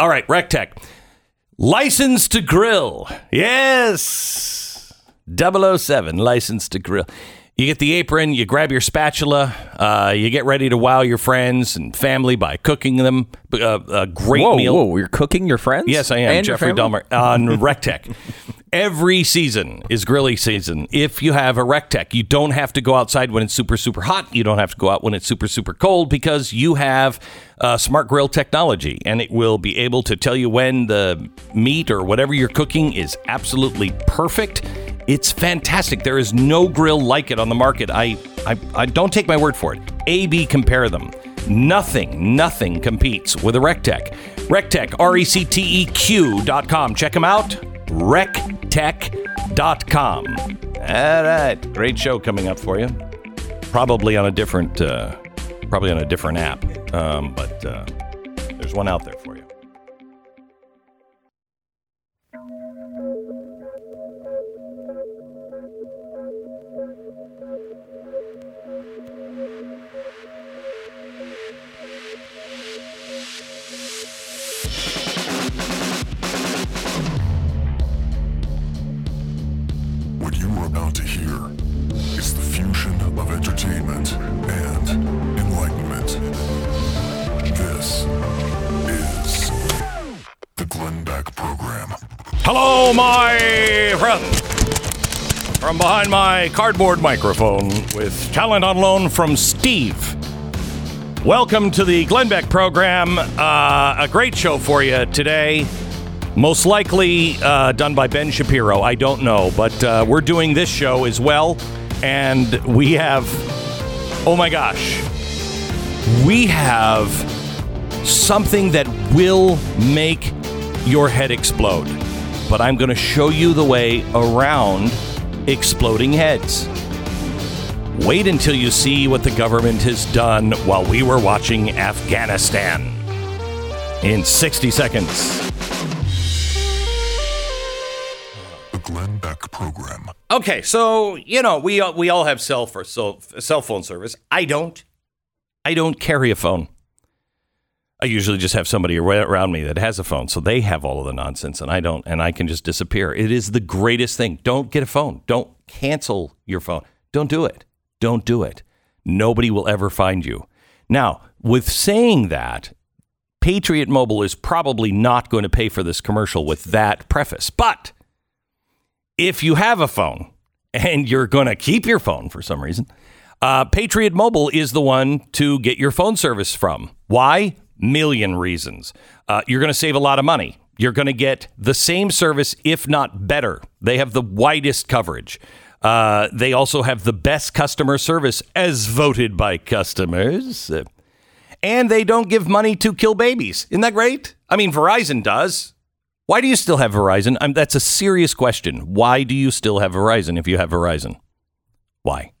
all right, Recteq. License to grill. Yes. 007, license to grill. You get the apron, you grab your spatula, uh, you get ready to wow your friends and family by cooking them uh, a great Whoa, meal. whoa! You're cooking your friends? Yes, I am. And Jeffrey? Dahmer on Recteq. Every season is grilly season. If you have a Recteq, you don't have to go outside when it's super, super hot. You don't have to go out when it's super, super cold because you have uh, smart grill technology and it will be able to tell you when the meat or whatever you're cooking is absolutely perfect. It's fantastic. There is no grill like it on the market. I, I, I don't take my word for it. A B compare them. Nothing, nothing competes with a Recteq. Recteq, R E C T E Q dot com. Check them out. Recteq dot com. All right. Great show coming up for you. Probably on a different, uh, probably on a different app. Um, but uh, there's one out there My cardboard microphone with talent on loan from Steve. Welcome to the Glenn Beck program. Uh, a great show for you today. Most likely uh, done by Ben Shapiro. I don't know, but uh, we're doing this show as well. And we have, oh my gosh, we have something that will make your head explode. But I'm going to show you the way around exploding heads. Wait until you see what the government has done while we were watching Afghanistan. In 60 seconds. The Glenn Beck Program. Okay, so you know we all, we all have cell for cell, cell phone service. I don't. I don't carry a phone. I usually just have somebody around me that has a phone, so they have all of the nonsense, and I don't, and I can just disappear. It is the greatest thing. Don't get a phone. Don't cancel your phone. Don't do it. Don't do it. Nobody will ever find you. Now, with saying that, Patriot Mobile is probably not going to pay for this commercial with that preface, but if you have a phone and you're going to keep your phone for some reason, uh, Patriot Mobile is the one to get your phone service from. Why? Million reasons. Uh, you're going to save a lot of money. You're going to get the same service, if not better. They have the widest coverage. Uh, they also have the best customer service as voted by customers. And they don't give money to kill babies. Isn't that great? I mean, Verizon does. Why do you still have Verizon? i that's a serious question. Why do you still have Verizon if you have Verizon? Why?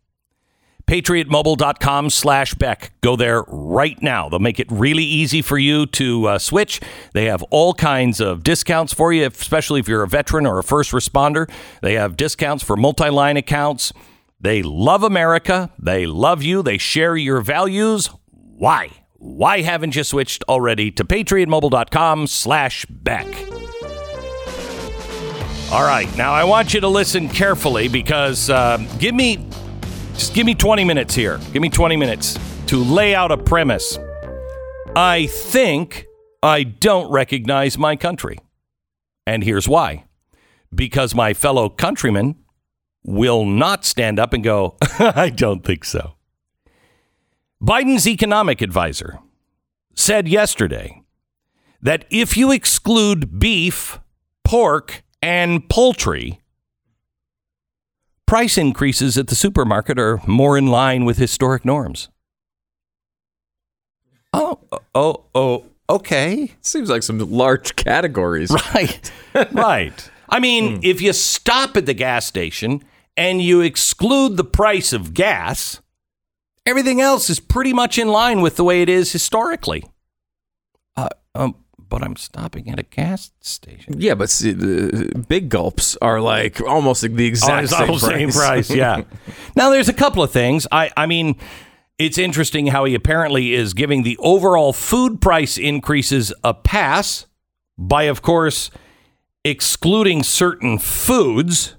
patriotmobile.com slash beck. Go there right now. They'll make it really easy for you to uh, switch. They have all kinds of discounts for you especially if you're a veteran or a first responder. They have discounts for multi-line accounts. They love america. They love you. They share your values. Why? Why haven't you switched already to patriotmobile.com slash beck? All right. Now i want you to listen carefully because uh, give me just give me 20 minutes here. Give me 20 minutes to lay out a premise. I think I don't recognize my country. And here's why because my fellow countrymen will not stand up and go, I don't think so. Biden's economic advisor said yesterday that if you exclude beef, pork, and poultry, price increases at the supermarket are more in line with historic norms. Oh, oh, oh, okay. Seems like some large categories. Right, right. I mean, if you stop at the gas station and you exclude the price of gas, everything else is pretty much in line with the way it is historically. Uh, um, but I'm stopping at a gas station. Yeah, but see, the big gulps are like almost the exact same, price. same price. Yeah. now there's a couple of things. I I mean, it's interesting how he apparently is giving the overall food price increases a pass. by, of course, excluding certain foods.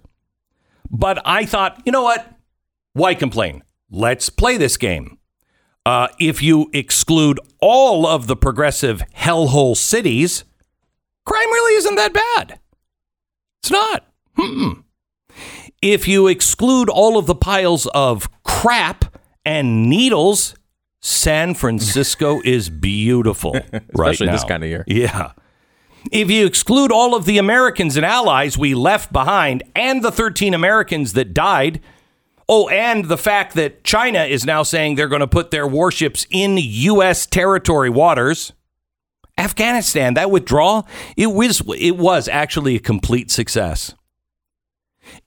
But I thought, you know what? Why complain? Let's play this game. Uh, if you exclude all of the progressive hellhole cities, crime really isn't that bad. It's not. Mm-mm. If you exclude all of the piles of crap and needles, San Francisco is beautiful right Especially now. this kind of year. Yeah. If you exclude all of the Americans and allies we left behind and the 13 Americans that died, oh, and the fact that China is now saying they're going to put their warships in U.S. territory waters, Afghanistan, that withdrawal, it was, it was actually a complete success.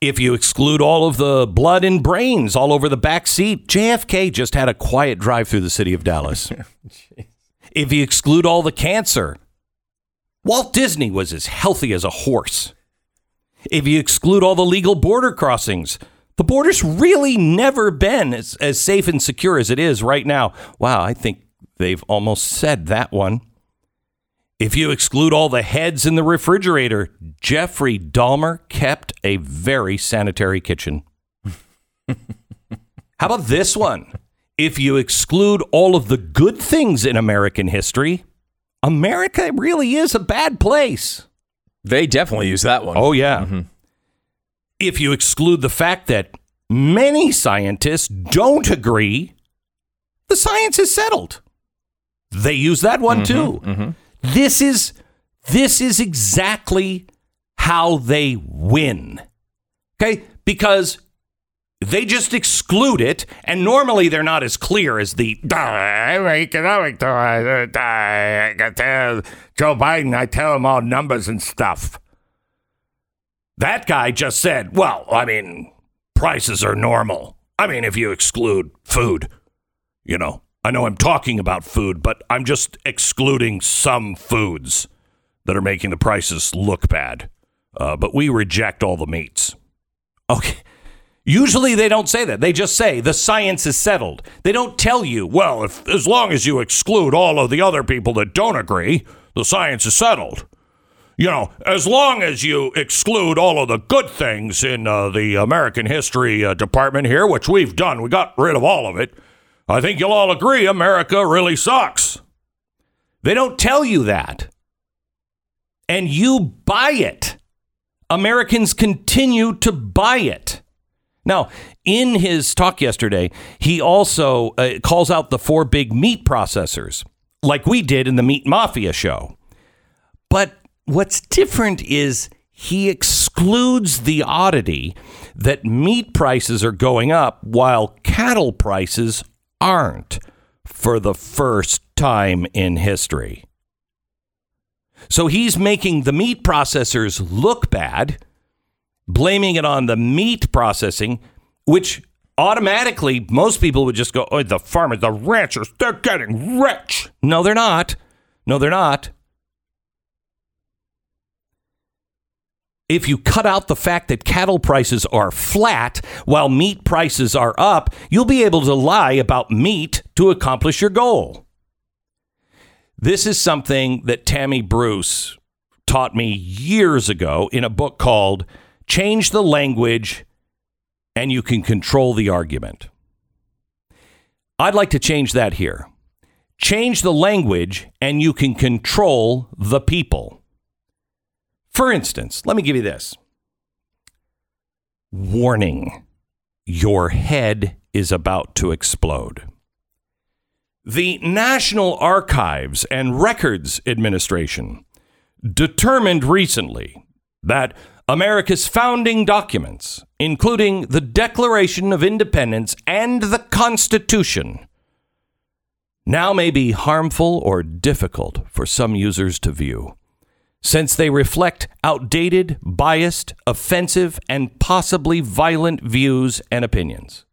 If you exclude all of the blood and brains all over the back seat, JFK just had a quiet drive through the city of Dallas. if you exclude all the cancer, Walt Disney was as healthy as a horse. If you exclude all the legal border crossings, the border's really never been as, as safe and secure as it is right now. Wow, I think they've almost said that one. If you exclude all the heads in the refrigerator, Jeffrey Dahmer kept a very sanitary kitchen. How about this one? If you exclude all of the good things in American history, America really is a bad place. They definitely use that one. Oh, yeah. Mm-hmm. If you exclude the fact that many scientists don't agree, the science is settled. They use that one too. This is this is exactly how they win. Okay? Because they just exclude it, and normally they're not as clear as the economic. I can tell Joe Biden, I tell him all numbers and stuff. That guy just said, well, I mean, prices are normal. I mean, if you exclude food, you know, I know I'm talking about food, but I'm just excluding some foods that are making the prices look bad. Uh, but we reject all the meats. Okay. Usually they don't say that. They just say the science is settled. They don't tell you, well, if as long as you exclude all of the other people that don't agree, the science is settled. You know, as long as you exclude all of the good things in uh, the American history uh, department here, which we've done, we got rid of all of it. I think you'll all agree America really sucks. They don't tell you that. And you buy it. Americans continue to buy it. Now, in his talk yesterday, he also uh, calls out the four big meat processors, like we did in the Meat Mafia show. But what's different is he excludes the oddity that meat prices are going up while cattle prices aren't for the first time in history. So he's making the meat processors look bad, blaming it on the meat processing, which automatically most people would just go, oh, the farmers, the ranchers, they're getting rich. No, they're not. No, they're not. If you cut out the fact that cattle prices are flat while meat prices are up, you'll be able to lie about meat to accomplish your goal. This is something that Tammy Bruce taught me years ago in a book called Change the Language and You Can Control the Argument. I'd like to change that here. Change the language and you can control the people. For instance, let me give you this warning your head is about to explode. The National Archives and Records Administration determined recently that America's founding documents, including the Declaration of Independence and the Constitution, now may be harmful or difficult for some users to view, since they reflect outdated, biased, offensive, and possibly violent views and opinions.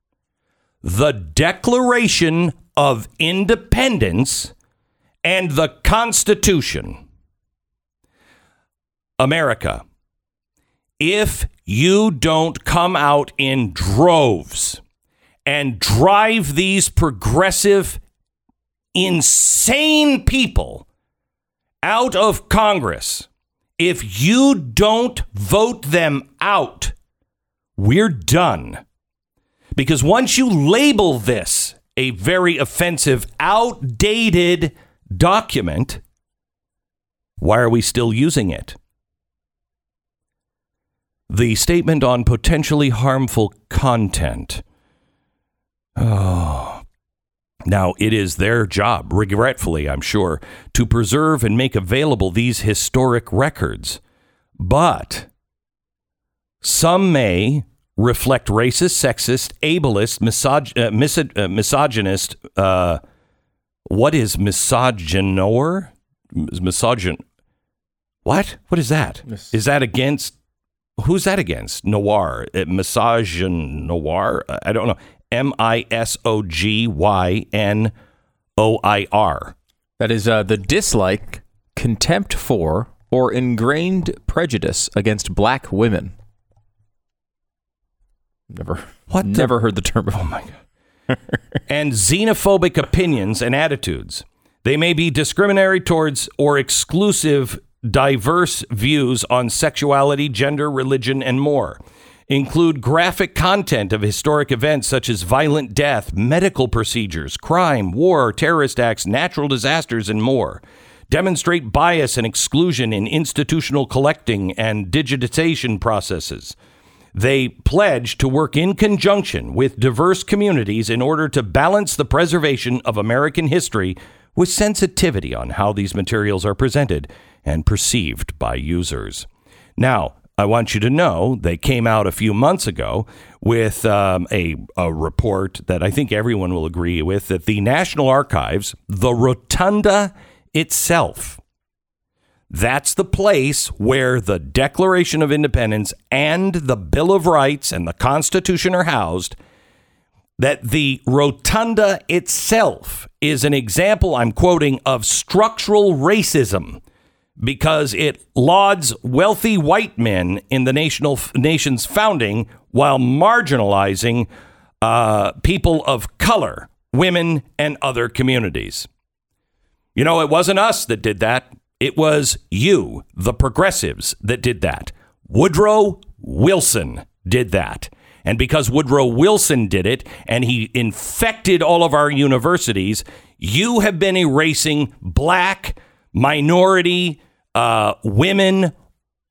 The Declaration of Independence and the Constitution. America, if you don't come out in droves and drive these progressive, insane people out of Congress If you don't vote them out, we're done. Because once you label this a very offensive, outdated document, why are we still using it? The statement on potentially harmful content. Oh. Now, it is their job, regretfully, I'm sure, to preserve and make available these historic records. But some may reflect racist, sexist, ableist, misog- uh, misog- uh, misogynist. Uh, what is misogynor? Misogyn. What? What is that? Is that against? Who's that against? Noir. Uh, misogyn noir. I don't know. M I S O G Y N O I R. That is uh, the dislike, contempt for, or ingrained prejudice against black women. Never, What the- Never heard the term before. Oh my God. and xenophobic opinions and attitudes. They may be discriminatory towards or exclusive diverse views on sexuality, gender, religion, and more. Include graphic content of historic events such as violent death, medical procedures, crime, war, terrorist acts, natural disasters, and more. Demonstrate bias and exclusion in institutional collecting and digitization processes. They pledge to work in conjunction with diverse communities in order to balance the preservation of American history with sensitivity on how these materials are presented and perceived by users. Now, I want you to know they came out a few months ago with um, a, a report that I think everyone will agree with that the National Archives, the Rotunda itself, that's the place where the Declaration of Independence and the Bill of Rights and the Constitution are housed. That the rotunda itself is an example, I'm quoting, of structural racism because it lauds wealthy white men in the national, nation's founding while marginalizing uh, people of color, women, and other communities. You know, it wasn't us that did that. It was you, the progressives, that did that. Woodrow Wilson did that. And because Woodrow Wilson did it and he infected all of our universities, you have been erasing black, minority, uh, women,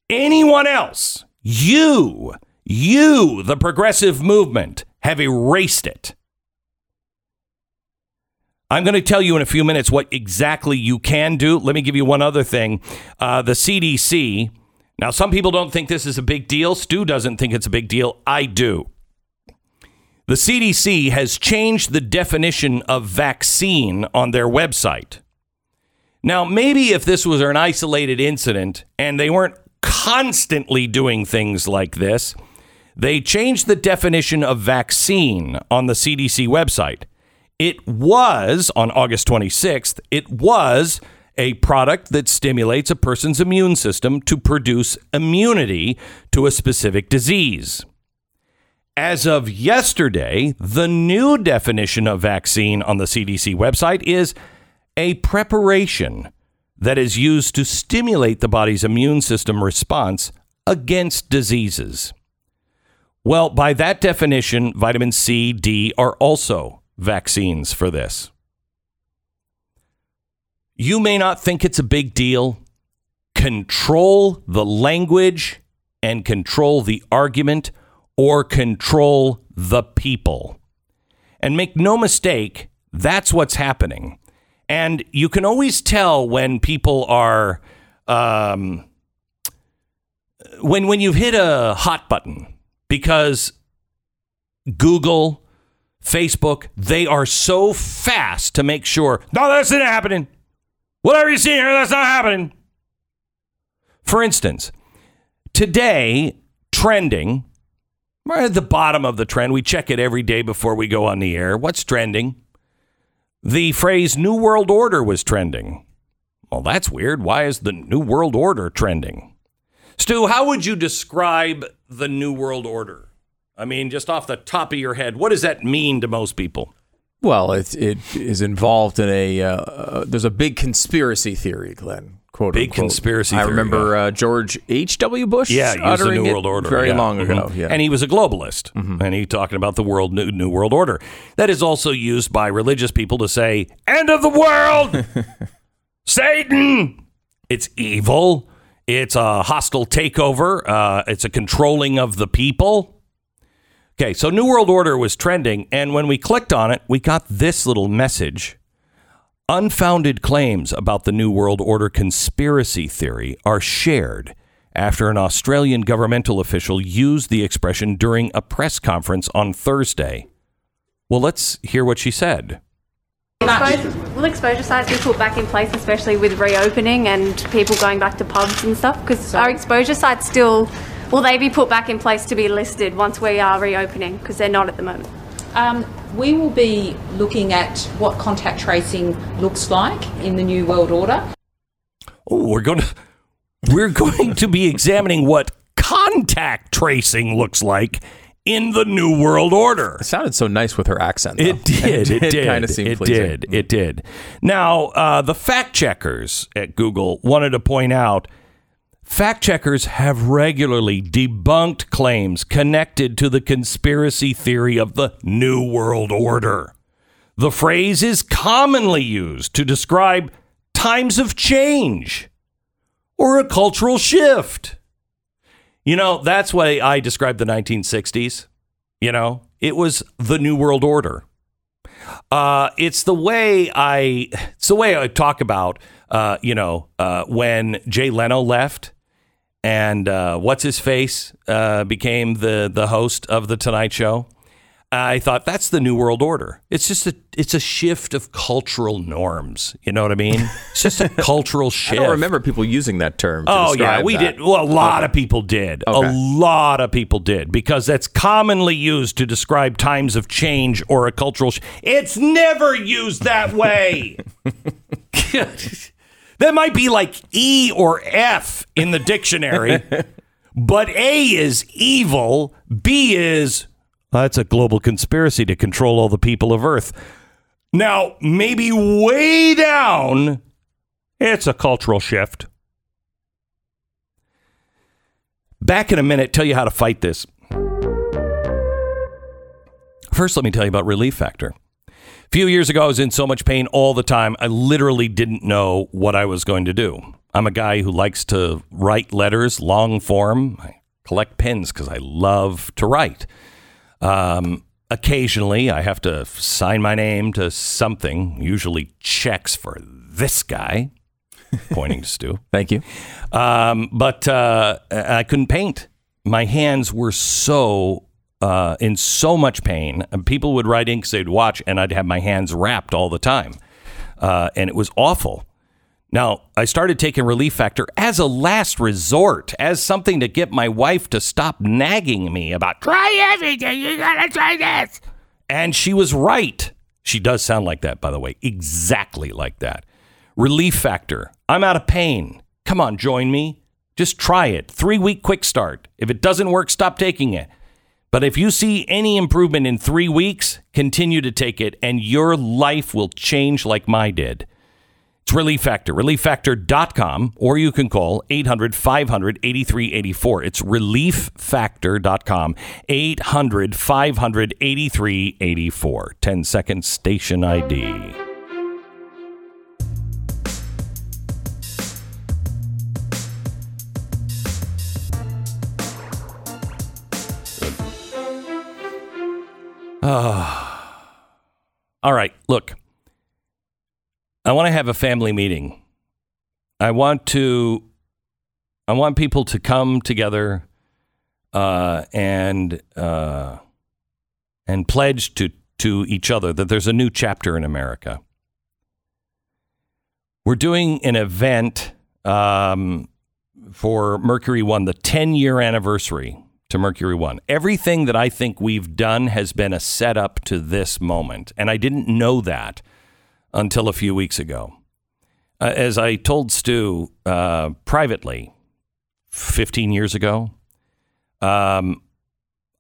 anyone else. You, you, the progressive movement, have erased it. I'm going to tell you in a few minutes what exactly you can do. Let me give you one other thing. Uh, the CDC. Now, some people don't think this is a big deal. Stu doesn't think it's a big deal. I do. The CDC has changed the definition of vaccine on their website. Now, maybe if this was an isolated incident and they weren't constantly doing things like this, they changed the definition of vaccine on the CDC website. It was, on August 26th, it was a product that stimulates a person's immune system to produce immunity to a specific disease. As of yesterday, the new definition of vaccine on the CDC website is a preparation that is used to stimulate the body's immune system response against diseases. Well, by that definition, vitamin C, D are also vaccines for this. You may not think it's a big deal. Control the language and control the argument or control the people. And make no mistake, that's what's happening. And you can always tell when people are, um, when, when you've hit a hot button because Google, Facebook, they are so fast to make sure, no, that's not happening. Whatever you see here, that's not happening. For instance, today, trending, we're at the bottom of the trend. We check it every day before we go on the air. What's trending? The phrase New World Order was trending. Well, that's weird. Why is the New World Order trending? Stu, how would you describe the New World Order? I mean, just off the top of your head, what does that mean to most people? Well, it, it is involved in a. Uh, uh, there's a big conspiracy theory, Glenn, quote Big unquote. conspiracy I theory, remember uh, George H. W. Bush. Yeah, used the New World Order very yeah. long ago. Mhm. Yeah, and he was a globalist, and he talking about the world new, new World Order. That is also used by religious people to say "end of the world," Satan. It's evil. It's a hostile takeover. Uh, it's a controlling of the people. Okay, so New World Order was trending, and when we clicked on it, we got this little message. Unfounded claims about the New World Order conspiracy theory are shared after an Australian governmental official used the expression during a press conference on Thursday. Well, let's hear what she said. Exposure, will exposure sites be put back in place, especially with reopening and people going back to pubs and stuff? Because our exposure sites still, will they be put back in place to be listed once we are reopening? Because they're not at the moment. Um, we will be looking at what contact tracing looks like in the New World Order. Oh, we're going to we're going to be examining what contact tracing looks like in the New World Order. It sounded so nice with her accent. though. It did. It did. kind of seemed it pleasing. did. It did. Now, uh, the fact checkers at Google wanted to point out fact checkers have regularly debunked claims connected to the conspiracy theory of the New World Order. The phrase is commonly used to describe times of change or a cultural shift. You know, that's why I described the 1960s. You know, it was the New World Order. Uh, it's the way I, it's the way I talk about, uh, you know, uh, when Jay Leno left and uh, what's his face uh, became the the host of the Tonight Show. I thought that's the New World Order. It's just a it's a shift of cultural norms. You know what I mean? It's just a cultural shift. I don't remember people using that term. To Oh yeah, we that. did. Well, a lot of people did. Okay. A lot of people did because that's commonly used to describe times of change or a cultural. Sh- it's never used that way. that might be like E or F in the dictionary, but A is evil. B is that's a global conspiracy to control all the people of Earth. Now, maybe way down, it's a cultural shift. Back in a minute, tell you how to fight this. First, let me tell you about Relief Factor. A few years ago, I was in so much pain all the time, I literally didn't know what I was going to do. I'm a guy who likes to write letters, long form. I collect pens because I love to write. Um, occasionally, I have to sign my name to something, usually checks for this guy, pointing to Stu. Thank you. Um, but uh, I couldn't paint. My hands were so uh, in so much pain. People would write in because they'd watch, and I'd have my hands wrapped all the time, uh, and it was awful. Now I started taking Relief Factor as a last resort, as something to get my wife to stop nagging me about try everything. You gotta try this, and she was right. She does sound like that, by the way, exactly like that. Relief Factor. I'm out of pain. Come on, join me. Just try it. Three week quick start. If it doesn't work, stop taking it. But if you see any improvement in three weeks, continue to take it, and your life will change like mine did. It's Relief Factor, relieffactor.com, or you can call 800 500 8384. It's relieffactor.com, 800 500 8384. 10 second station ID. All right, look. I want to have a family meeting. I want to I want people to come together uh, and uh, and pledge to to each other that there's a new chapter in America. We're doing an event um, for Mercury One, the 10 year anniversary to Mercury One. Everything that I think we've done has been a setup to this moment, and I didn't know that until a few weeks ago. Uh, as I told Stu uh, privately 15 years ago, um,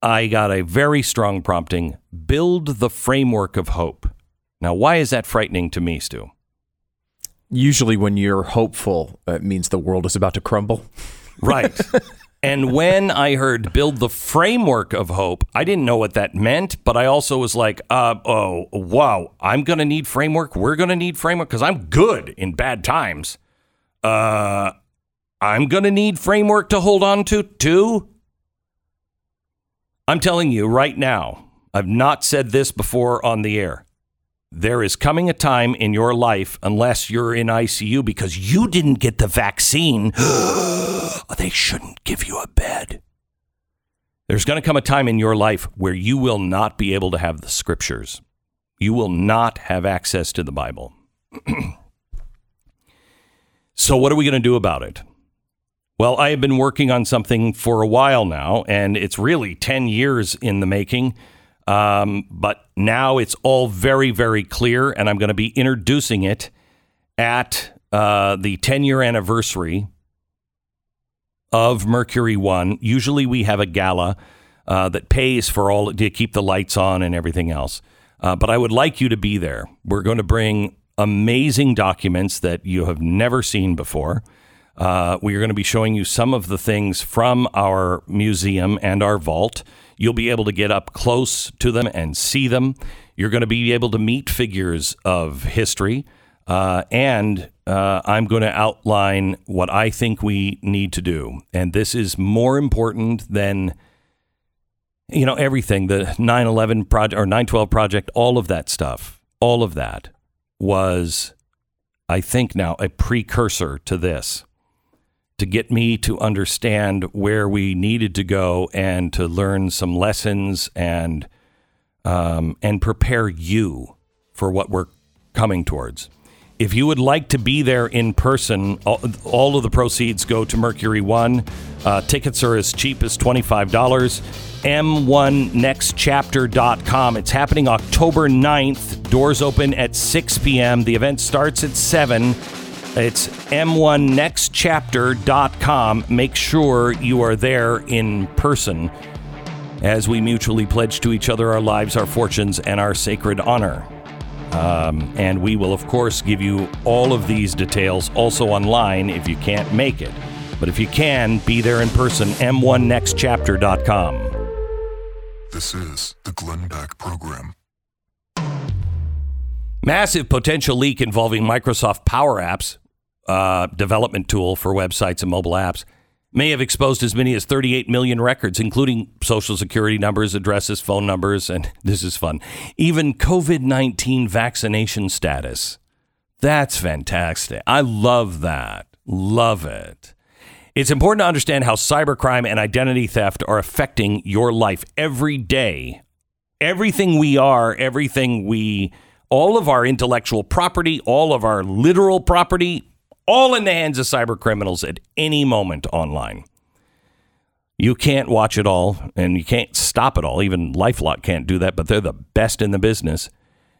I got a very strong prompting build the framework of hope. Now, why is that frightening to me, Stu? Usually, when you're hopeful, it means the world is about to crumble. Right. and when I heard build the framework of hope, I didn't know what that meant, but I also was like, uh, oh, wow, I'm going to need framework. We're going to need framework because I'm good in bad times. Uh, I'm going to need framework to hold on to too. I'm telling you right now, I've not said this before on the air. There is coming a time in your life, unless you're in ICU because you didn't get the vaccine, they shouldn't give you a bed. There's going to come a time in your life where you will not be able to have the scriptures. You will not have access to the Bible. so, what are we going to do about it? Well, I have been working on something for a while now, and it's really 10 years in the making. Um, but now it's all very, very clear, and I'm going to be introducing it at uh, the 10 year anniversary of Mercury One. Usually we have a gala uh, that pays for all to keep the lights on and everything else. Uh, but I would like you to be there. We're going to bring amazing documents that you have never seen before. Uh, we are going to be showing you some of the things from our museum and our vault. You'll be able to get up close to them and see them. You're going to be able to meet figures of history. Uh, and uh, I'm going to outline what I think we need to do. And this is more important than, you know, everything the 9 11 project or 912 project, all of that stuff, all of that was, I think, now a precursor to this to get me to understand where we needed to go and to learn some lessons and um, and prepare you for what we're coming towards. If you would like to be there in person, all, all of the proceeds go to Mercury One. Uh, tickets are as cheap as $25. M1nextchapter.com. It's happening October 9th. Doors open at 6 p.m. The event starts at 7. It's m1nextchapter.com. Make sure you are there in person as we mutually pledge to each other our lives, our fortunes, and our sacred honor. Um, and we will, of course, give you all of these details also online if you can't make it. But if you can, be there in person, m1nextchapter.com. This is the Glenn Beck Program. Massive potential leak involving Microsoft Power Apps, uh, development tool for websites and mobile apps, may have exposed as many as 38 million records, including social security numbers, addresses, phone numbers, and this is fun, even COVID 19 vaccination status. That's fantastic. I love that. Love it. It's important to understand how cybercrime and identity theft are affecting your life every day. Everything we are, everything we all of our intellectual property, all of our literal property, all in the hands of cyber criminals at any moment online. You can't watch it all and you can't stop it all. Even Lifelock can't do that, but they're the best in the business.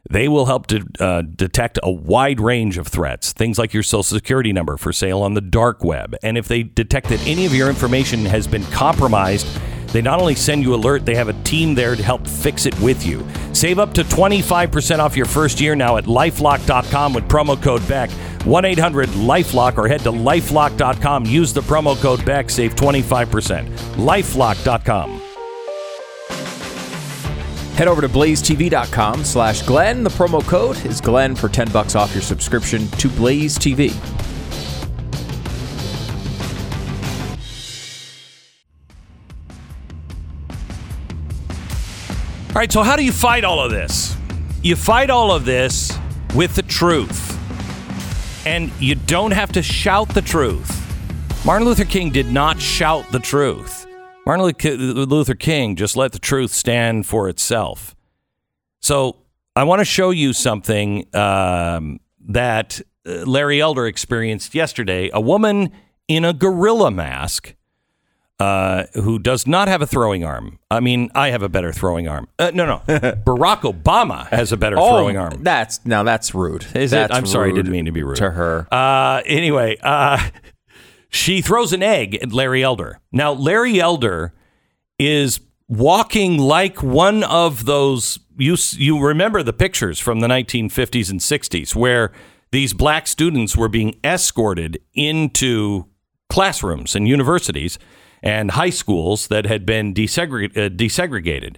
They will help to uh, detect a wide range of threats, things like your social security number for sale on the dark web. And if they detect that any of your information has been compromised, they not only send you alert, they have a team there to help fix it with you. Save up to 25% off your first year now at lifelock.com with promo code BECK. 1 800 Lifelock or head to lifelock.com. Use the promo code BECK, save 25%. Lifelock.com. Head over to blazetv.com slash Glenn. The promo code is Glenn for 10 bucks off your subscription to Blaze TV. All right, so how do you fight all of this? You fight all of this with the truth. And you don't have to shout the truth. Martin Luther King did not shout the truth. Martin Luther King just let the truth stand for itself. So I want to show you something um, that uh, Larry Elder experienced yesterday. A woman in a gorilla mask uh, who does not have a throwing arm. I mean, I have a better throwing arm. Uh, no, no. Barack Obama has a better throwing arm. That's now that's rude. Is That's it? I'm sorry, I didn't mean to be rude to her. Uh, anyway, uh, she throws an egg at Larry Elder. Now, Larry Elder is walking like one of those. You you remember the pictures from the 1950s and 60s where these black students were being escorted into classrooms and universities and high schools that had been desegre- uh, desegregated.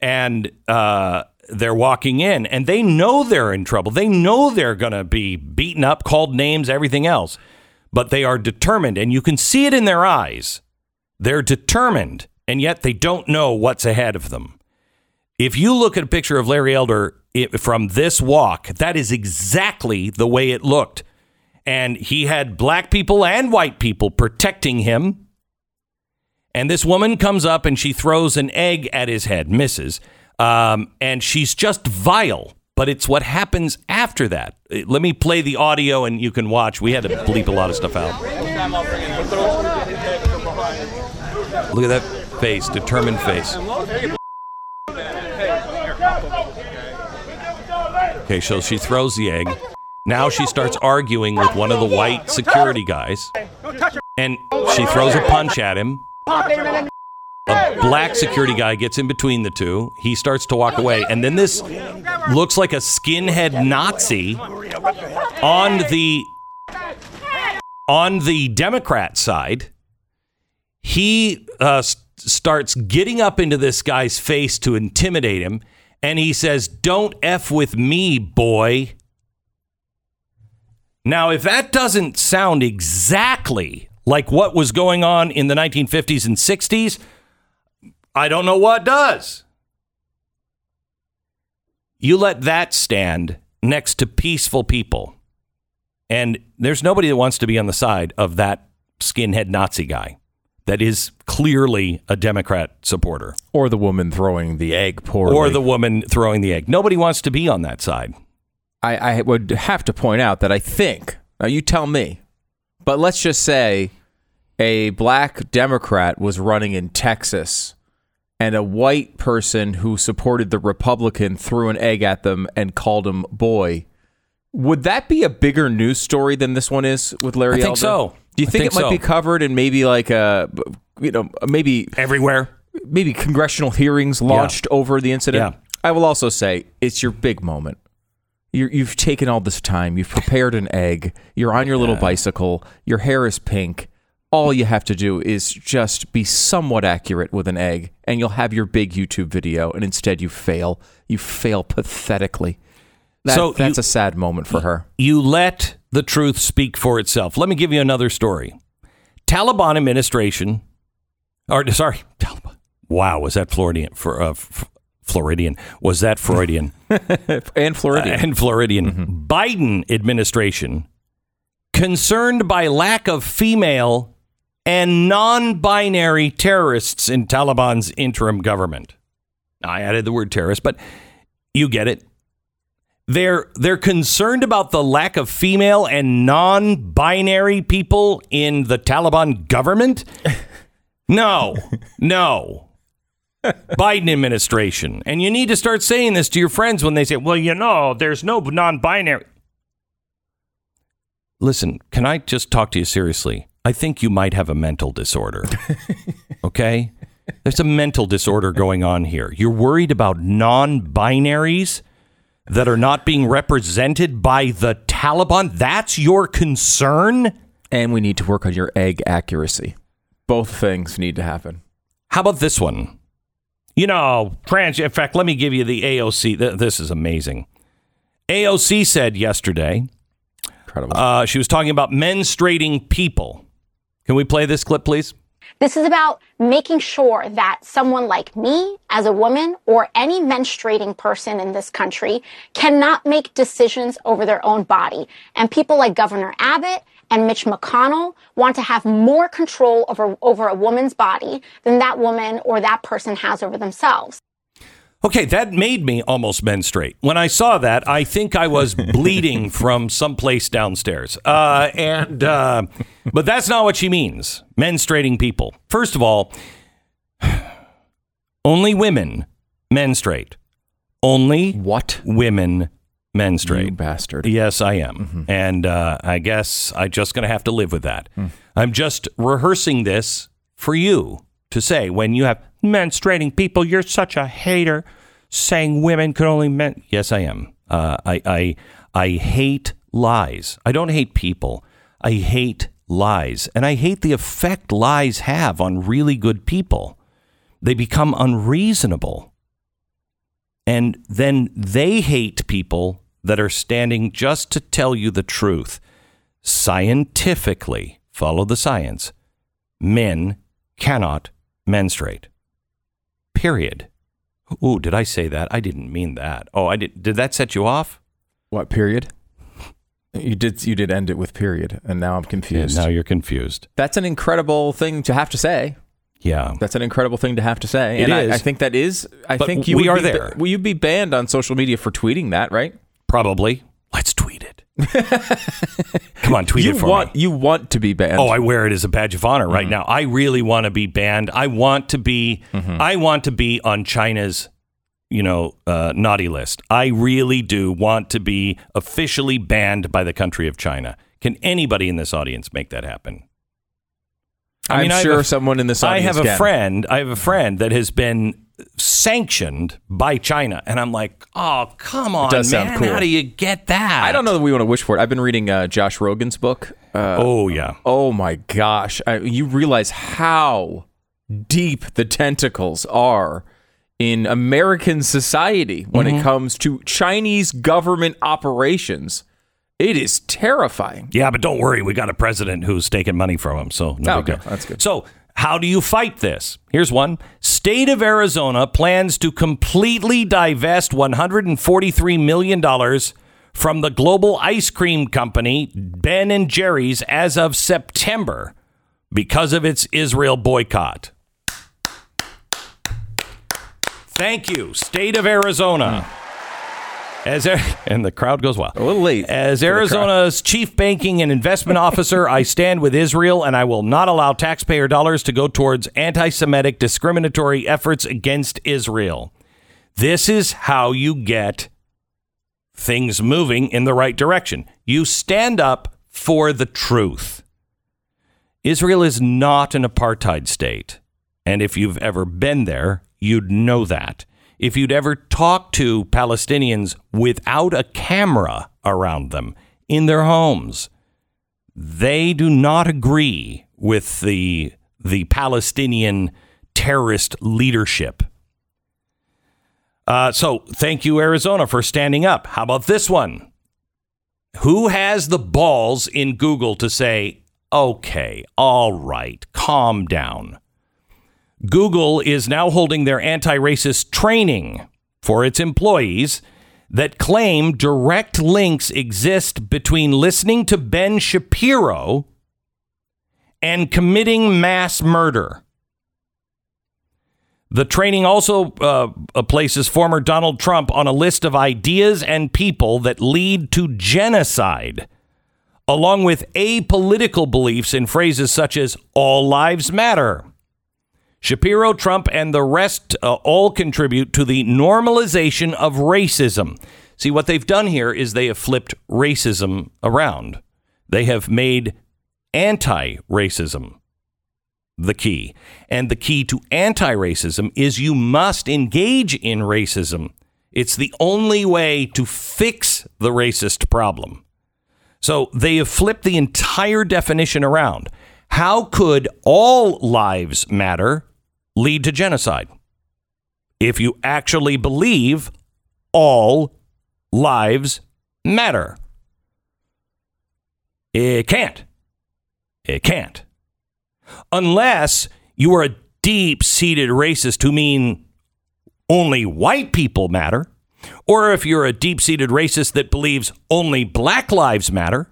And uh, they're walking in and they know they're in trouble. They know they're going to be beaten up, called names, everything else. But they are determined, and you can see it in their eyes. They're determined, and yet they don't know what's ahead of them. If you look at a picture of Larry Elder it, from this walk, that is exactly the way it looked. And he had black people and white people protecting him. And this woman comes up and she throws an egg at his head, misses. Um, and she's just vile. But it's what happens after that. Uh, Let me play the audio and you can watch. We had to bleep a lot of stuff out. Look at that face, determined face. Okay, so she throws the egg. Now she starts arguing with one of the white security guys. And she throws a punch at him. A black security guy gets in between the two. He starts to walk away. And then this looks like a skinhead Nazi on the on the Democrat side. He uh, starts getting up into this guy's face to intimidate him. And he says, Don't F with me, boy. Now, if that doesn't sound exactly like what was going on in the 1950s and 60s, I don't know what does. You let that stand next to peaceful people. And there's nobody that wants to be on the side of that skinhead Nazi guy that is clearly a Democrat supporter Or the woman throwing the egg poorly. or the woman throwing the egg. Nobody wants to be on that side. I, I would have to point out that I think, now you tell me, but let's just say a black Democrat was running in Texas and a white person who supported the Republican threw an egg at them and called him boy. Would that be a bigger news story than this one is with Larry I think Elder? so. Do you think, think it might so. be covered in maybe like a, you know, maybe Everywhere. maybe congressional hearings launched over the incident. Yeah. I will also say it's your big moment. You're, you've taken all this time. You've prepared an egg. You're on your little bicycle. Your hair is pink. All you have to do is just be somewhat accurate with an egg, and you'll have your big YouTube video. And instead, you fail. You fail pathetically. That, So that's you- a sad moment for her. you let the truth speak for itself. Let me give you another story. Taliban administration, or sorry, Taliban. Wow, was that Floridian? For uh, f- Floridian was that Freudian And Floridian. Uh, and Floridian? Mm-hmm. Biden administration concerned by lack of female and non-binary terrorists in Taliban's interim government. I added the word terrorist, but you get it. They're they're concerned about the lack of female and non-binary people in the Taliban government. No, no. Biden administration. And you need to start saying this to your friends when they say, "Well, you know, there's no non-binary." Listen, can I just talk to you seriously? I think you might have a mental disorder. okay? There's a mental disorder going on here. You're worried about non-binaries that are not being represented by the Taliban? That's your concern? and we need to work on your egg accuracy. Both things need to happen. How about this one? You know, trans. In fact, let me give you the AOC. Th- This is amazing. AOC said yesterday Incredible. uh, she was talking about menstruating people. Can we play this clip, please? This is about making sure that someone like me, as a woman, or any menstruating person in this country cannot make decisions over their own body. And people like Governor Abbott and Mitch McConnell want to have more control over, over a woman's body than that woman or that person has over themselves. Okay, that made me almost menstruate. When I saw that, I think I was bleeding from someplace downstairs. Uh, and uh, but that's not what she means. Menstruating people. First of all, only women menstruate. Only what? women menstruate. You bastard. Yes, I am. And uh, I guess I'm just going to have to live with that. I'm just rehearsing this for you to say when you have menstruating people, you're such a hater saying women could only men. Yes, I am. Uh, I, I, I hate lies. I don't hate people. I hate lies. And I hate the effect lies have on really good people. They become unreasonable. And then they hate people that are standing just to tell you the truth. Scientifically, follow the science. Men cannot menstruate. Period. Ooh, did I say that? I didn't mean that. Oh, I did. Did that set you off? What period? You did. You did end it with period, and now I'm Yeah, confused. now you're confused. That's an incredible thing to have to say. Yeah. That's an incredible thing to have to say. It and is. I, I think that is. I But think you we would are be, there. Will you be banned on social media for tweeting that? Right? Probably. Let's tweet it. Come on, tweet you it for want me. you want to be banned. Oh, I wear it as a badge of honor Mm-hmm. right now. I really want to be banned. I want to be. I want to be on China's, you know, uh, naughty list. I really do want to be officially banned by the country of China. Can anybody in this audience make that happen? I I'm mean, sure a- someone in this I have a can. friend. I have a friend that has been sanctioned by China, and I'm like, oh, come on, does sound man! cool. How do you get that? I don't know that we want to wish for it. I've been reading uh, Josh Rogin's book. Uh, oh yeah, oh my gosh! I, you realize how deep the tentacles are in American society when Mm-hmm. it comes to Chinese government operations. It is terrifying. yeah, but don't worry, we got a president who's taking money from him, so no Oh, okay. That's good. So. How do you fight this? Here's one. State of Arizona plans to completely divest $143 million from the global ice cream company Ben and Jerry's as of September because of its Israel boycott. Thank you, state of Arizona. As and the crowd goes wild. A little late As for the crowd. Arizona's chief banking and investment officer, I stand with Israel and I will not allow taxpayer dollars to go towards anti-Semitic discriminatory efforts against Israel. This is how you get things moving in the right direction. You stand up for the truth. Israel is not an apartheid state. And if you've ever been there, you'd know that. If you'd ever talked to Palestinians without a camera around them in their homes, they do not agree with the the Palestinian terrorist leadership. Uh, so thank you, Arizona, for standing up. How about this one? Who has the balls in Google to say, okay, all right, calm down? Google is now holding their anti racist training for its employees that claim direct links exist between listening to Ben Shapiro and committing mass murder. The training also uh, places former Donald Trump on a list of ideas and people that lead to genocide, along with apolitical beliefs in phrases such as all lives matter. Shapiro, Trump, and the rest uh, all contribute to the normalization of racism. See, what they've done here is they have flipped racism around. They have made anti racism the key. And the key to anti racism is you must engage in racism. It's the only way to fix the racist problem. So they have flipped the entire definition around. How could all lives matter lead to genocide? If you actually believe all lives matter, it can't. It can't. Unless you are a deep seated racist who mean only white people matter, or if you're a deep seated racist that believes only black lives matter,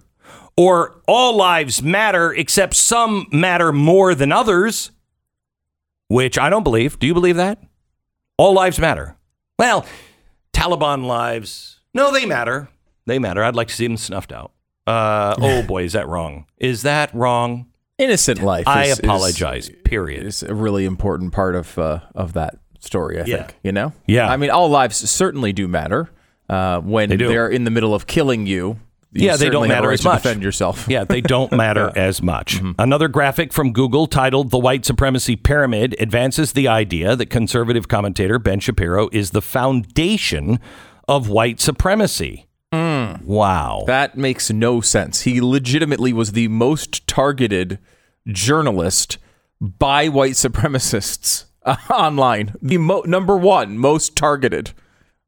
or all lives matter except some matter more than others, which I don't believe. Do you believe that? All lives matter. Well, Taliban lives, no, they matter. They matter. I'd like to see them snuffed out. Uh, oh boy, is that wrong? Is that wrong? Innocent life. I is- is- apologize. period. It's a really important part of uh, of that story. I Yeah. think you know. Yeah. I mean, all lives certainly do matter. Uh, when They do. they're in the middle of killing you, you Yeah, they don't certainly have a matter right as much. Defend yourself. Yeah, they don't matter as much. Mm-hmm. Another graphic from Google titled The White Supremacy Pyramid advances the idea that conservative commentator Ben Shapiro is the foundation of white supremacy. Mm. Wow. That makes no sense. He legitimately was the most targeted journalist by white supremacists online. The mo- number one most targeted.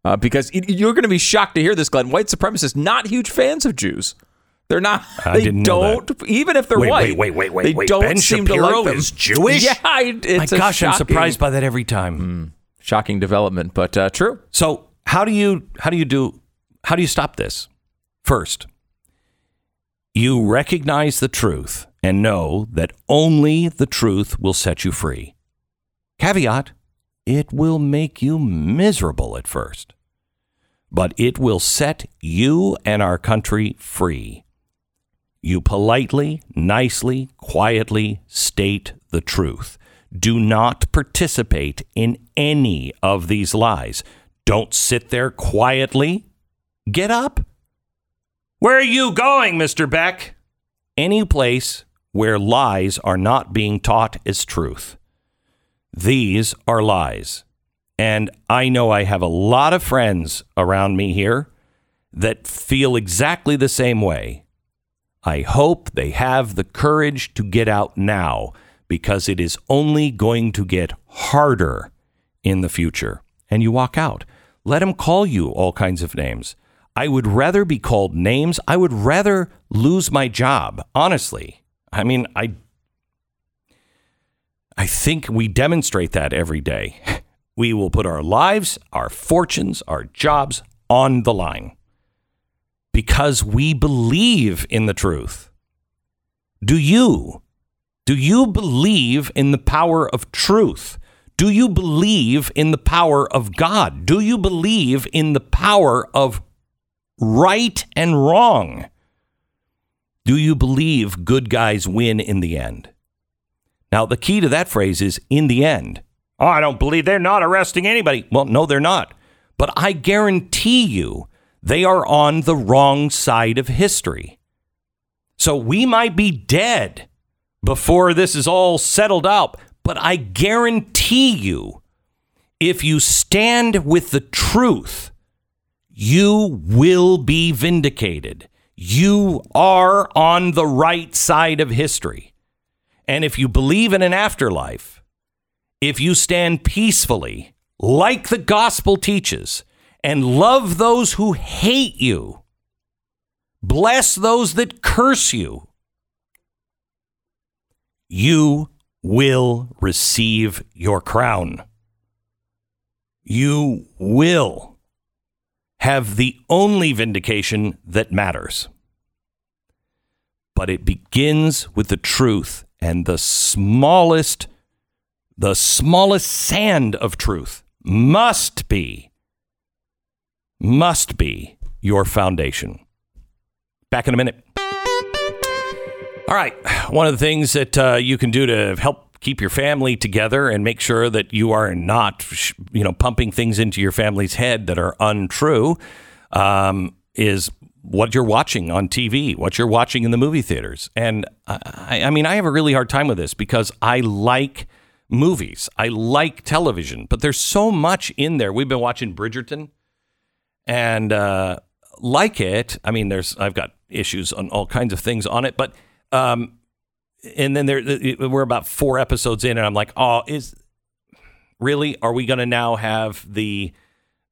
Uh, because y- you're going to be shocked to hear this, Glenn. White supremacists not huge fans of Jews. They're not. I they didn't know don't. Even if they're Wait, white. wait, wait, wait, wait, They wait. don't Ben seem Shapiro to like them. is Jewish? Yeah, it's My gosh, I'm surprised by that every time. Shocking development, but uh, true. So how do you how do you do how do you stop this? First, you recognize the truth and know that only the truth will set you free. Caveat, it will make you miserable at first, but it will set you and our country free. You politely, nicely, quietly state the truth. Do not participate in any of these lies. Don't sit there quietly. Get up. Where are you going, Mr. Beck? Any place where lies are not being taught as truth. These are lies. And I know I have a lot of friends around me here that feel exactly the same way. I hope they have the courage to get out now because it is only going to get harder in the future. And you walk out. Let them call you all kinds of names. I would rather be called names. I would rather lose my job, honestly. I mean, I I think we demonstrate that every day. We will put our lives, our fortunes, our jobs on the line because we believe in the truth. Do you? Do you believe in the power of truth? Do you believe in the power of God? Do you believe in the power of right and wrong? Do you believe good guys win in the end? Now, the key to that phrase is in the end. Oh, I don't believe they're not arresting anybody. Well, no, they're not. But I guarantee you they are on the wrong side of history. So we might be dead before this is all settled up, but I guarantee you if you stand with the truth, you will be vindicated. You are on the right side of history. And if you believe in an afterlife, if you stand peacefully, like the gospel teaches, and love those who hate you, bless those that curse you, you will receive your crown. You will have the only vindication that matters. But it begins with the truth and the smallest the smallest sand of truth must be must be your foundation. Back in a minute. All right. One of the things that uh, you can do to help keep your family together and make sure that you are not, you know, pumping things into your family's head that are untrue um, is what you're watching on TV, what you're watching in the movie theaters. And I, I mean, I have a really hard time with this because I like movies, I like television, but there's so much in there. We've been watching Bridgerton and uh, like it. I mean, there's I've got issues on all kinds of things on it, but um, and then there we're about four episodes in, and I'm like, oh, is really? Are we going to now have the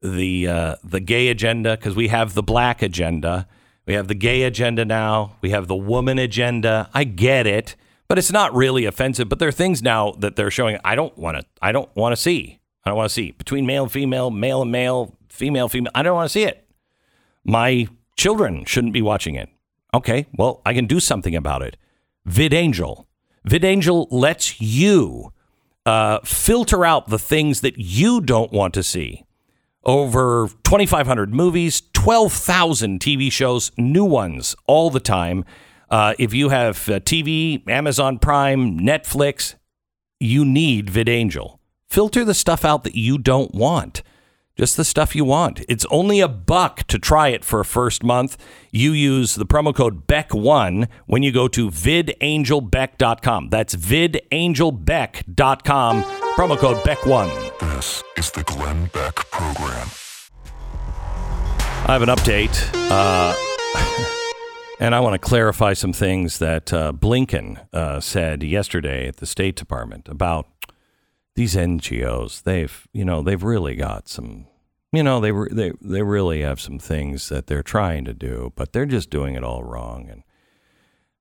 the uh, the gay agenda because we have the black agenda, we have the gay agenda now, we have the woman agenda. I get it, but it's not really offensive. But there are things now that they're showing. I don't want to. I don't want to see. I don't want to see between male and female, male and male, female, female. I don't want to see it. My children shouldn't be watching it. Okay, well, I can do something about it. VidAngel. VidAngel lets you uh, filter out the things that you don't want to see. Over 2,500 movies, 12,000 TV shows, new ones all the time. Uh, if you have uh, TV, Amazon Prime, Netflix, you need VidAngel. Filter the stuff out that you don't want just the stuff you want. It's only a buck to try it for a first month. You use the promo code BECK1 when you go to vidangelbeck.com. That's vidangelbeck.com, promo code BECK1. This is the Glenn Beck Program. I have an update, uh, and I want to clarify some things that uh, Blinken uh, said yesterday at the State Department about these NGOs. They've, you know, they've really got some, you know, they they they really have some things that they're trying to do, but they're just doing it all wrong, and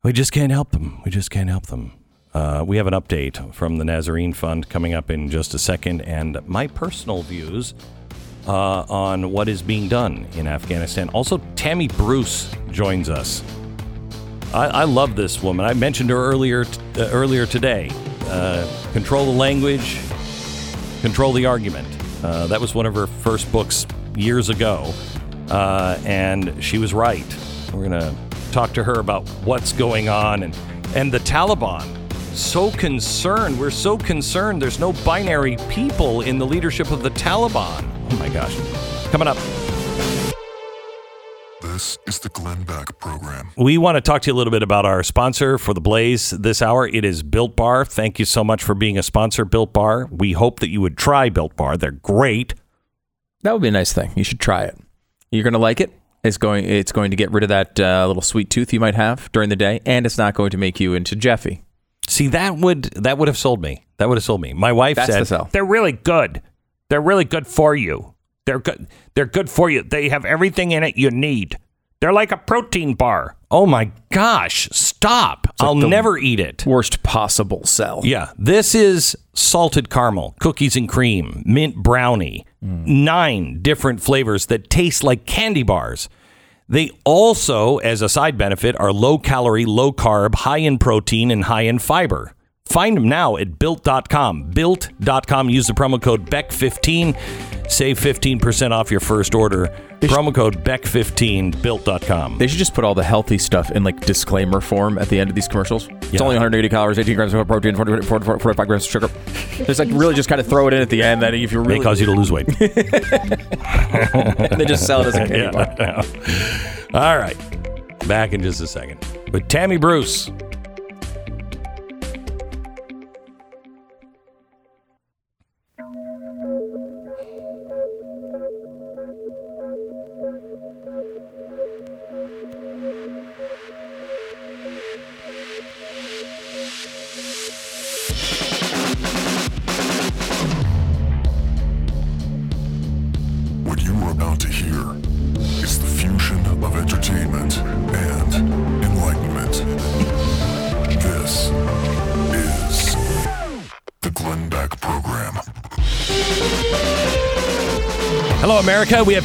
we just can't help them. We just can't help them. Uh, we have an update from the Nazarene Fund coming up in just a second, and my personal views uh, on what is being done in Afghanistan. Also, Tammy Bruce joins us. I, I love this woman. I mentioned her earlier uh, earlier today. Uh, control the language, control the argument. Uh, that was one of her first books years ago, uh, and she was right. We're gonna talk to her about what's going on and and the Taliban. So concerned. We're so concerned. There's no binary people in the leadership of the Taliban. Oh my gosh. Coming up. This is the Glenn Beck Program. We want to talk to you a little bit about our sponsor for the Blaze this hour. It is Built Bar. Thank you so much for being a sponsor, Built Bar. We hope that you would try Built Bar. They're great. That would be a nice thing. You should try it. You're going to like it. It's going. It's going to get rid of that uh, little sweet tooth you might have during the day, and it's not going to make you into Jeffy. See, that would that would have sold me. That would have sold me. My wife That's said the sell. They're really good. They're really good for you. They're good. They're good for you. They have everything in it you need. They're like a protein bar. "Oh my gosh, stop! I'll never eat it." Worst possible sell. Yeah, this is salted caramel, cookies and cream, mint brownie, nine different flavors that taste like candy bars. They also, as a side benefit, are low calorie, low carb, high in protein, and high in fiber. Find them now at built.com. Built.com. Use the promo code BECK15. Save 15% off your first order. Promo code BECK15, built.com. They should just put all the healthy stuff in like disclaimer form at the end of these commercials. It's only 180 calories, 18 grams of protein, 40, 40, 40, 45 grams of sugar. Just like really just kind of throw it in at the end that if you're May really cause you to lose weight. they just sell it as a candy bar. Yeah. All right. Back in just a second with Tammy Bruce.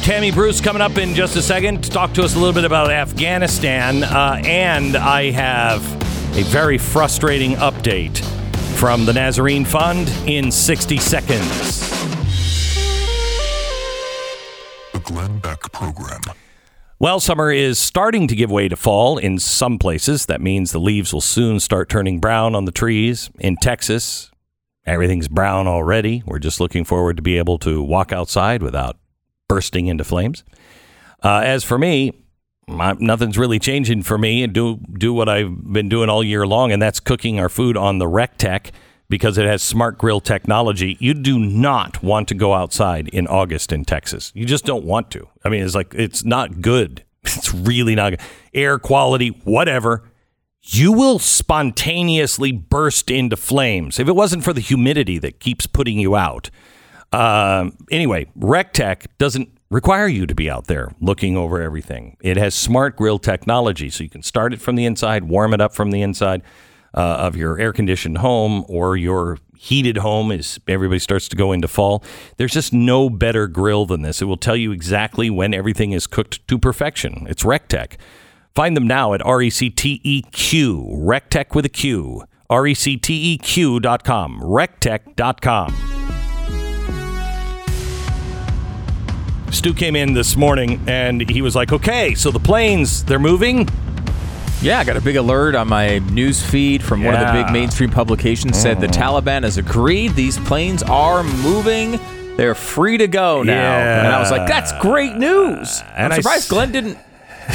Tammy Bruce coming up in just a second to talk to us a little bit about Afghanistan. Uh, and I have a very frustrating update from the Nazarene Fund in 60 seconds. The Glenn Beck Program. Well, summer is starting to give way to fall in some places. That means the leaves will soon start turning brown on the trees. In Texas, everything's brown already. We're just looking forward to be able to walk outside without bursting into flames. Uh, as for me, my, nothing's really changing for me and do do what I've been doing all year long, and that's cooking our food on the Recteq because it has smart grill technology. You do not want to go outside in August in Texas. You just don't want to. I mean, it's like it's not good. It's really not good. Air quality, whatever. You will spontaneously burst into flames if it wasn't for the humidity that keeps putting you out. Um, anyway, Recteq doesn't require you to be out there looking over everything. It has smart grill technology, so you can start it from the inside, warm it up from the inside uh, of your air conditioned home or your heated home as everybody starts to go into fall. There's just no better grill than this. It will tell you exactly when everything is cooked to perfection. It's Recteq. Find them now at RECTEQ, RecTech with a Q, RECTEQ.com, RecTech.com. Stu came in this morning and he was like, okay, so the planes, they're moving. Yeah, I got a big alert on my news feed from one of the big mainstream publications said the mm. Taliban has agreed these planes are moving. They're free to go now. Yeah. And I was like, that's great news. And I'm I surprised s- Glenn didn't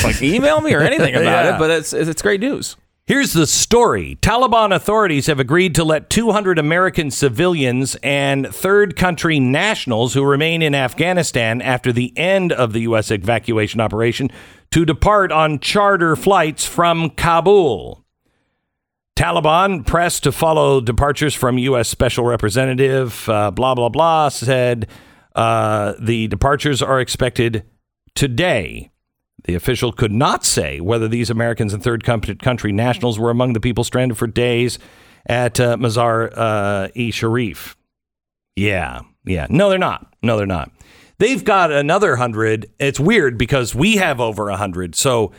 like email me or anything about Yeah. it, but it's it's great news. Here's the story Taliban authorities have agreed to let 200 American civilians and third country nationals who remain in Afghanistan after the end of the U.S. evacuation operation to depart on charter flights from Kabul. Taliban, pressed to follow departures from U.S. Special Representative, uh, blah, blah, blah, said uh, the departures are expected today. The official could not say whether these Americans and third country nationals were among the people stranded for days at uh, Mazar uh, e Sharif. Yeah, yeah. No, they're not. No, they're not. They've got another hundred. It's weird because we have over a hundred. So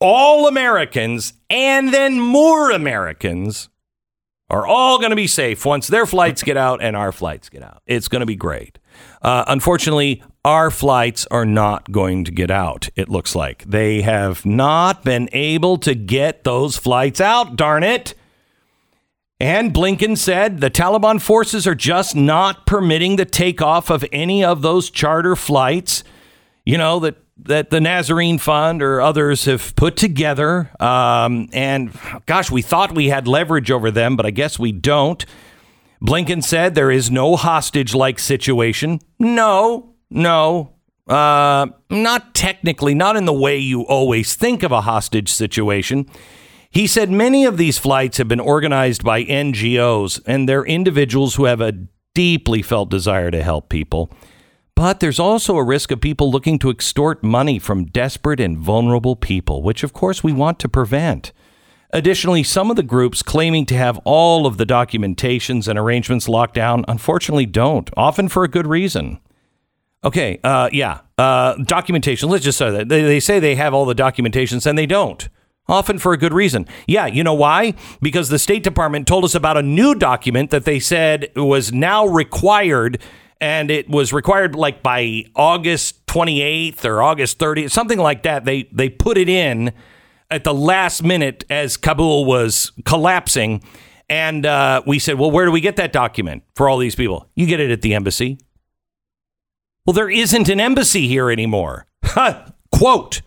all Americans and then more Americans are all going to be safe once their flights get out and our flights get out. It's going to be great. Uh, unfortunately, our flights are not going to get out, it looks like. They have not been able to get those flights out, darn it. And Blinken said the Taliban forces are just not permitting the takeoff of any of those charter flights, you know, that, that the Nazarene Fund or others have put together. Um, and gosh, we thought we had leverage over them, but I guess we don't. Blinken said there is no hostage like situation. No, no, uh, not technically, not in the way you always think of a hostage situation. He said many of these flights have been organized by NGOs, and they're individuals who have a deeply felt desire to help people. But there's also a risk of people looking to extort money from desperate and vulnerable people, which of course we want to prevent. Additionally, some of the groups claiming to have all of the documentations and arrangements locked down unfortunately don't, often for a good reason. Okay, uh, yeah, uh, documentation. Let's just say that they, they say they have all the documentations and they don't, often for a good reason. Yeah, you know why? Because the State Department told us about a new document that they said was now required, and it was required like by August 28th or August 30th, something like that. They they put it in at the last minute as Kabul was collapsing. And uh, we said, well, where do we get that document for all these people? You get it at the embassy. Well, there isn't an embassy here anymore. Quote,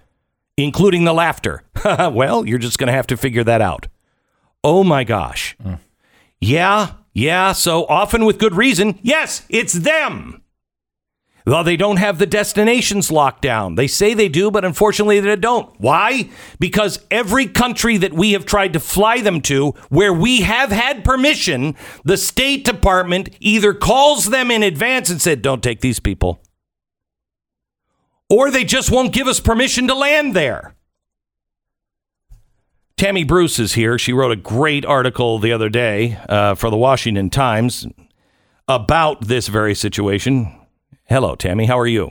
including the laughter. well, you're just going to have to figure that out. Oh my gosh. Mm. Yeah, yeah. So often with good reason. Yes, it's them. Well, they don't have the destinations locked down. They say they do, but unfortunately they don't. Why? Because every country that we have tried to fly them to, where we have had permission, the State Department either calls them in advance and said, don't take these people, or they just won't give us permission to land there. Tammy Bruce is here. She wrote a great article the other day uh, for the Washington Times about this very situation. Hello, Tammy. How are you?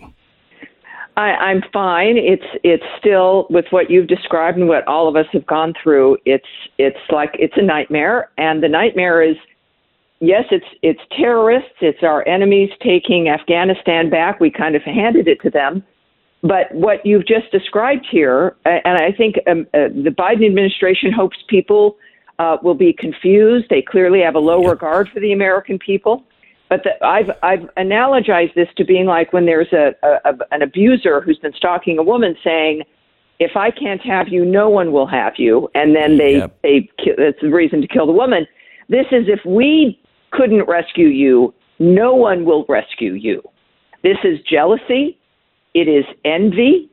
I, I'm fine. It's it's still with what you've described and what all of us have gone through. It's it's like it's a nightmare, and the nightmare is yes, it's it's terrorists, it's our enemies taking Afghanistan back. We kind of handed it to them, but what you've just described here, and I think um, uh, the Biden administration hopes people uh, will be confused. They clearly have a low regard for the American people. But the, I've I've analogized this to being like when there's a, a an abuser who's been stalking a woman saying, "If I can't have you, no one will have you," and then they yep. they that's the reason to kill the woman. This is if we couldn't rescue you, no one will rescue you. This is jealousy. It is envy.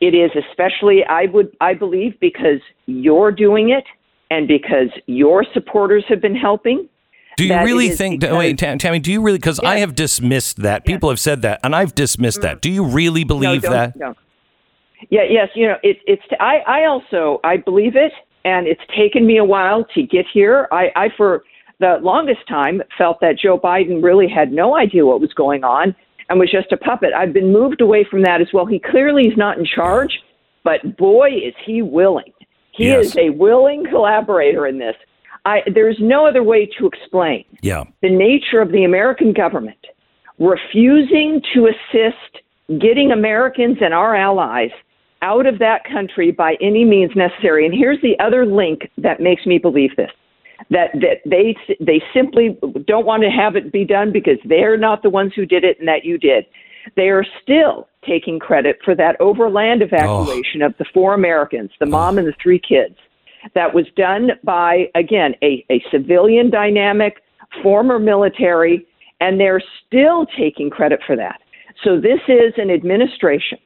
It is especially I would I believe because you're doing it and because your supporters have been helping do you really think? Because, wait, Tammy. Do you really? Because yes. I have dismissed that. Yes. People have said that, and I've dismissed mm. that. Do you really believe no, that? No. Yeah. Yes. You know, it, it's. I. I also. I believe it, and it's taken me a while to get here. I. I for the longest time felt that Joe Biden really had no idea what was going on and was just a puppet. I've been moved away from that as well. He clearly is not in charge, but boy, is he willing. He yes. is a willing collaborator in this. I, there's no other way to explain yeah. the nature of the American government refusing to assist getting Americans and our allies out of that country by any means necessary. And here's the other link that makes me believe this. That, that they they simply don't want to have it be done because they're not the ones who did it and that you did. They are still taking credit for that overland evacuation oh. of the four Americans, the mom and the three kids that was done by, again, a, a civilian dynamic, former military, and they're still taking credit for that. So this is an administration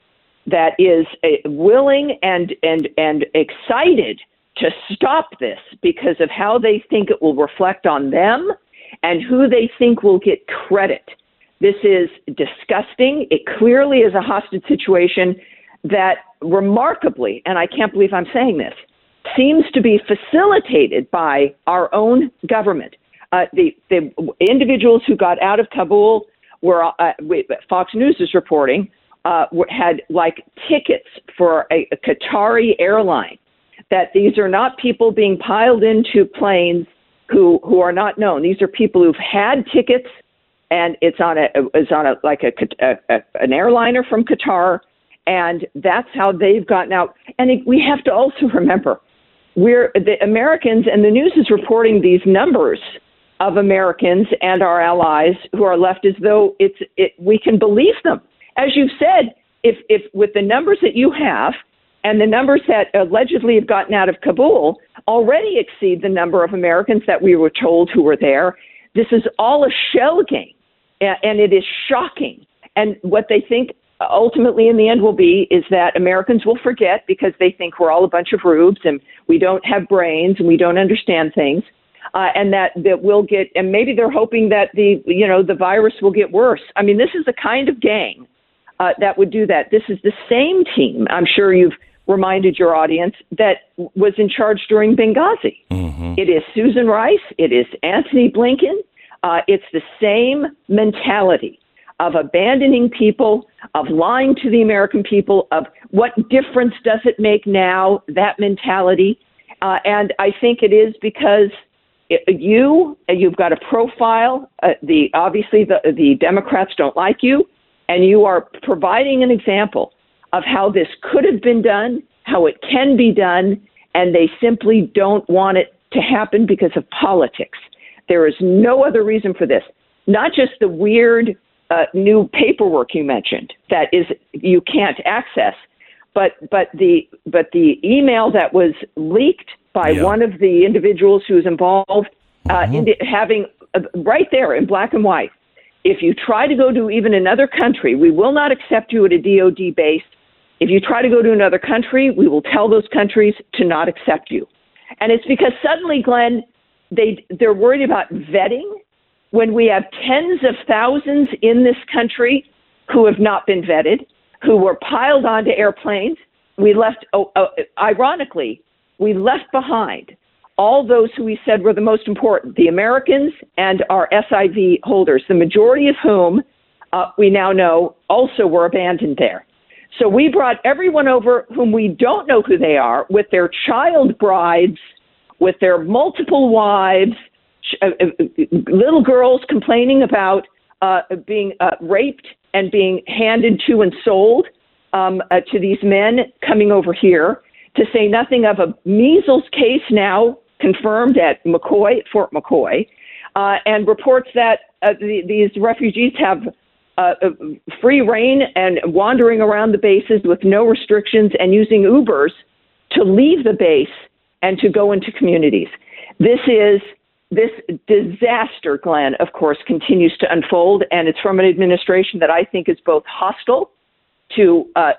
that is uh, willing and, and, and excited to stop this because of how they think it will reflect on them and who they think will get credit. This is disgusting. It clearly is a hostage situation that remarkably, and I can't believe I'm saying this, seems to be facilitated by our own government. Uh, the, the individuals who got out of Kabul were, uh, Fox News is reporting, uh, had like tickets for a, a Qatari airline. That these are not people being piled into planes who who are not known. These are people who've had tickets, and it's on a it's on a like a, a, a an airliner from Qatar, and that's how they've gotten out. And it, we have to also remember, we're the Americans, and the news is reporting these numbers of Americans and our allies who are left as though it's it, we can believe them. As you've said, if if with the numbers that you have and the numbers that allegedly have gotten out of Kabul already exceed the number of Americans that we were told who were there. This is all a shell game, and it is shocking. And what they think ultimately in the end will be is that Americans will forget because they think we're all a bunch of rubes and we don't have brains and we don't understand things. Uh, and that that we'll get, and maybe they're hoping that the you know the virus will get worse. I mean, this is the kind of gang uh, that would do that. This is the same team. I'm sure you've reminded your audience that was in charge during Benghazi. Mm-hmm. It is Susan Rice. It is Antony Blinken. Uh, it's the same mentality of abandoning people, of lying to the American people, of what difference does it make now, that mentality. Uh, and I think it is because you, you've got a profile. Uh, the obviously the the Democrats don't like you, and you are providing an example of how this could have been done, how it can be done, and they simply don't want it to happen because of politics. There is no other reason for this. Not just the weird uh, new paperwork you mentioned that is you can't access, but but the but the email that was leaked by Yeah. one of the individuals who was involved, uh, in having uh, right there in black and white. If you try to go to even another country, we will not accept you at a DoD base. If you try to go to another country, we will tell those countries to not accept you. And it's because suddenly, Glenn, they they're worried about vetting when we have tens of thousands in this country who have not been vetted, who were piled onto airplanes. We left, oh, oh, ironically, we left behind all those who we said were the most important, the Americans and our SIV holders, the majority of whom uh, we now know also were abandoned there. So we brought everyone over whom we don't know who they are with their child brides, with their multiple wives, uh, uh, little girls complaining about uh, being uh, raped and being handed to and sold um, uh, to these men coming over here, to say nothing of a measles case now confirmed at McCoy, Fort McCoy, uh, and reports that uh, the, these refugees have uh, uh, free rein and wandering around the bases with no restrictions and using Ubers to leave the base and to go into communities. This is this disaster, Glenn, of course, continues to unfold, and it's from an administration that I think is both hostile to uh,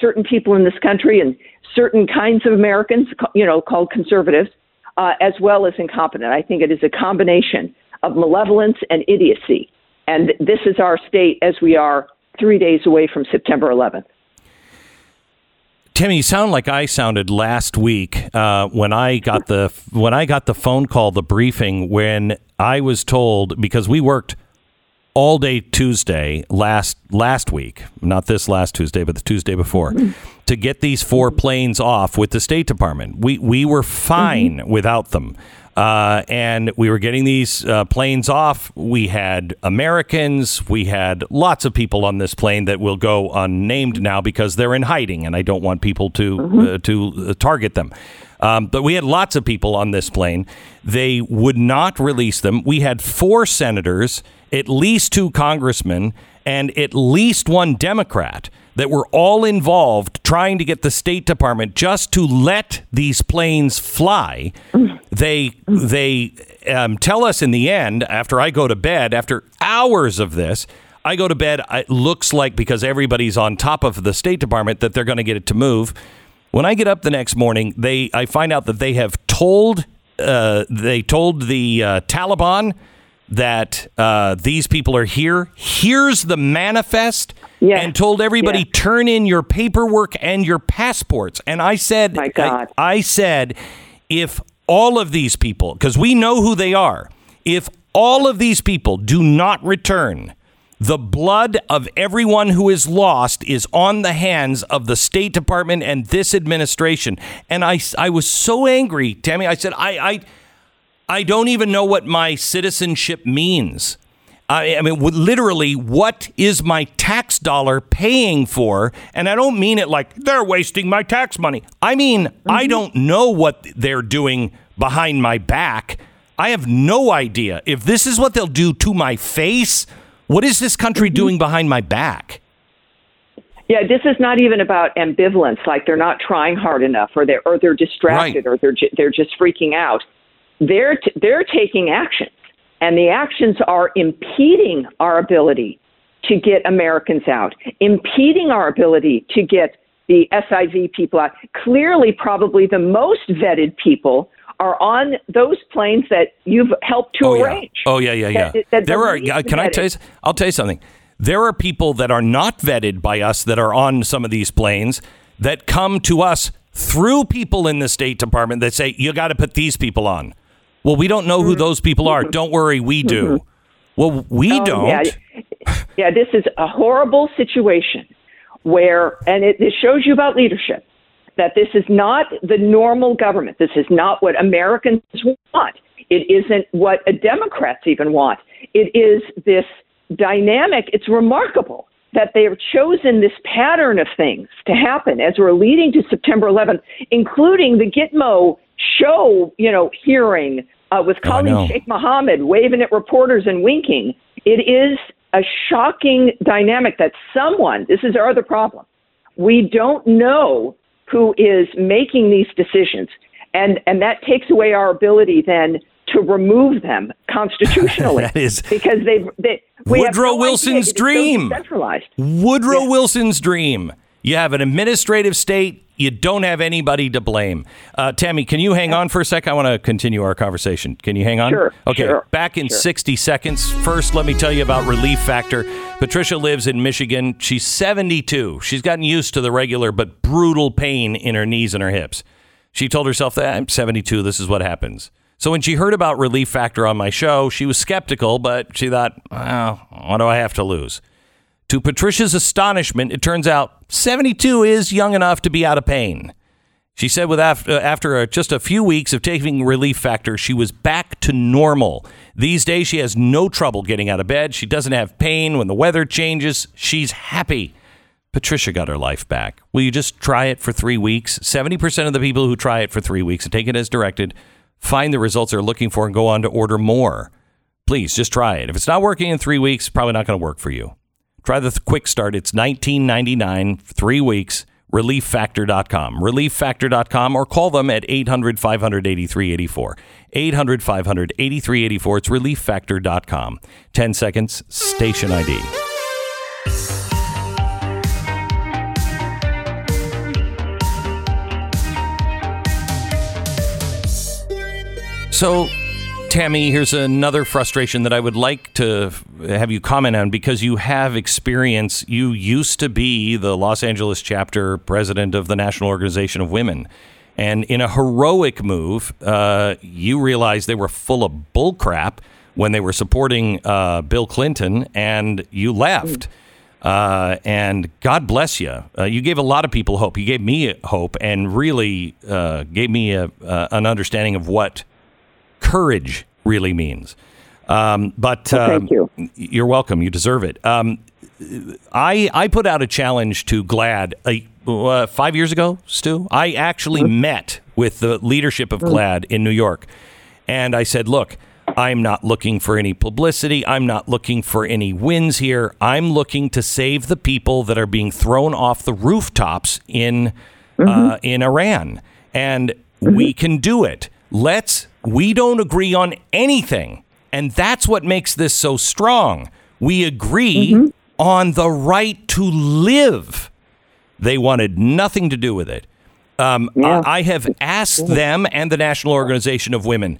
certain people in this country and certain kinds of Americans, you know, called conservatives, uh, as well as incompetent. I think it is a combination of malevolence and idiocy. And this is our state as we are three days away from September 11th. Timmy, you sound like I sounded last week uh, when I got the when I got the phone call, the briefing, when I was told because we worked all day Tuesday last last week, not this last Tuesday, but the Tuesday before, to get these four planes off with the State Department. We we were fine without them. Uh, and we were getting these uh, planes off. We had Americans. We had lots of people on this plane that will go unnamed now because they're in hiding, and I don't want people to uh, to target them. Um, but we had lots of people on this plane. They would not release them. We had four senators, at least two congressmen, and at least one Democrat that were all involved trying to get the State Department just to let these planes fly. They they um, tell us in the end after I go to bed after hours of this. I go to bed. It looks like because everybody's on top of the State Department that they're going to get it to move. When I get up the next morning, they I find out that they have told uh, they told the uh, Taliban that uh, these people are here. Here's the manifest, Yes. and told everybody Yes. turn in your paperwork and your passports. And I said, My God. I, I said, if all of these people, because we know who they are, if all of these people do not return, the blood of everyone who is lost is on the hands of the State Department and this administration. And I, I was so angry, Tammy. I said, I, I, I don't even know what my citizenship means. I, I mean, w- literally, what is my tax dollar paying for? And I don't mean it like they're wasting my tax money. I mean, I mm-hmm. don't know what they're doing behind my back. I have no idea. If this is what they'll do to my face, what is this country mm-hmm. doing behind my back? Yeah, this is not even about ambivalence, like they're not trying hard enough, or they're or they're distracted, Right. or they're they're just freaking out. They're t- they're taking actions, and the actions are impeding our ability to get Americans out, impeding our ability to get the SIV people out. Clearly, probably the most vetted people are on those planes that you've helped to Oh yeah. arrange. Oh yeah, yeah, yeah. That- that- there are. yeah, uh, Can I vetted. tell you? I'll tell you something. There are people that are not vetted by us that are on some of these planes that come to us through people in the State Department that say you got to put these people on. Well, we don't know who those people are. Don't worry, we do. Well, we Mm-hmm. Oh, don't. Yeah. yeah, this is a horrible situation where, and it, it shows you about leadership that this is not the normal government. This is not what Americans want. It isn't what Democrats even want. It is this dynamic. It's remarkable that they have chosen this pattern of things to happen as we're leading to September 11th, including the Gitmo show, you know, hearing uh, with Oh, know. Khalid Sheikh Mohammed waving at reporters and winking. It is a shocking dynamic that someone, this is our other problem, we don't know who is making these decisions. And, and that takes away our ability then to remove them constitutionally. That is because they've, they, we have Woodrow no. Wilson's is so dream. decentralized. Woodrow Wilson's dream. You have an administrative state. You don't have anybody to blame. Uh, Tammy, can you hang on for a sec? I want to continue our conversation. Can you hang on? Sure, Okay. sure, Back in sure. 60 seconds. First, let me tell you about Relief Factor. Patricia lives in Michigan. She's 72. She's gotten used to the regular but brutal pain in her knees and her hips. She told herself that I'm 72. This is what happens. So when she heard about Relief Factor on my show, she was skeptical, but she thought, well, what do I have to lose? To Patricia's astonishment, it turns out 72 is young enough to be out of pain. She said with after, after uh, just a few weeks of taking Relief Factor, she was back to normal. These days, she has no trouble getting out of bed. She doesn't have pain when the weather changes. She's happy. Patricia got her life back. Will you just try it for three weeks? 70% of the people who try it for three weeks and take it as directed find the results they're looking for and go on to order more. Please just try it. If it's not working in three weeks, it's probably not going to work for you. Try the quick start. It's $19.99, three weeks. ReliefFactor.com. ReliefFactor.com or call them at 800 500 8384. 800 500 8384. It's ReliefFactor.com. 10 seconds, station ID. So, Tammy, here's another frustration that I would like to have you comment on because you have experience. You used to be the Los Angeles chapter president of the National Organization of Women. And in a heroic move, uh, you realized they were full of bullcrap when they were supporting uh, Bill Clinton, and you left. Uh, and God bless you. Uh, you gave a lot of people hope. You gave me hope, and really uh, gave me a, uh, an understanding of what courage really means. Um, but Well, thank um, you. You're welcome. You deserve it. Um, I I put out a challenge to GLAAD uh, uh, five years ago, Stu. I actually met with the leadership of GLAAD in New York, and I said, "Look, I'm not looking for any publicity. I'm not looking for any wins here. I'm looking to save the people that are being thrown off the rooftops in uh, in Iran, and we can do it. Let's. We don't agree on anything, and that's what makes this so strong. We agree mm-hmm. on the right to live. They wanted nothing to do with it. Um, I, I have asked them and the National Organization of Women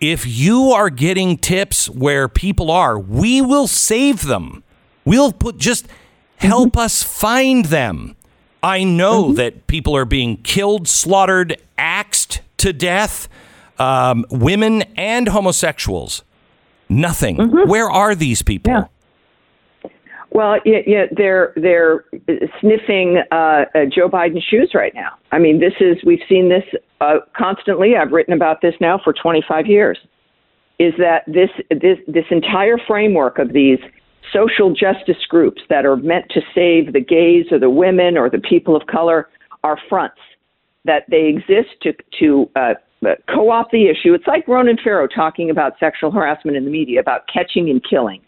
if you are getting tips where people are, we will save them. We'll put just mm-hmm. help us find them. I know mm-hmm. that people are being killed, slaughtered, axed to death, um, women and homosexuals. Nothing. Where are these people? Yeah. Well, yeah, yeah, they're they're sniffing uh, uh, Joe Biden's shoes right now. I mean, this is we've seen this uh, constantly. I've written about this now for 25 years. Is that this this this entire framework of these social justice groups that are meant to save the gays or the women or the people of color are fronts that they exist to to uh, uh, co-opt the issue. It's like Ronan Farrow talking about sexual harassment in the media about catching and killing.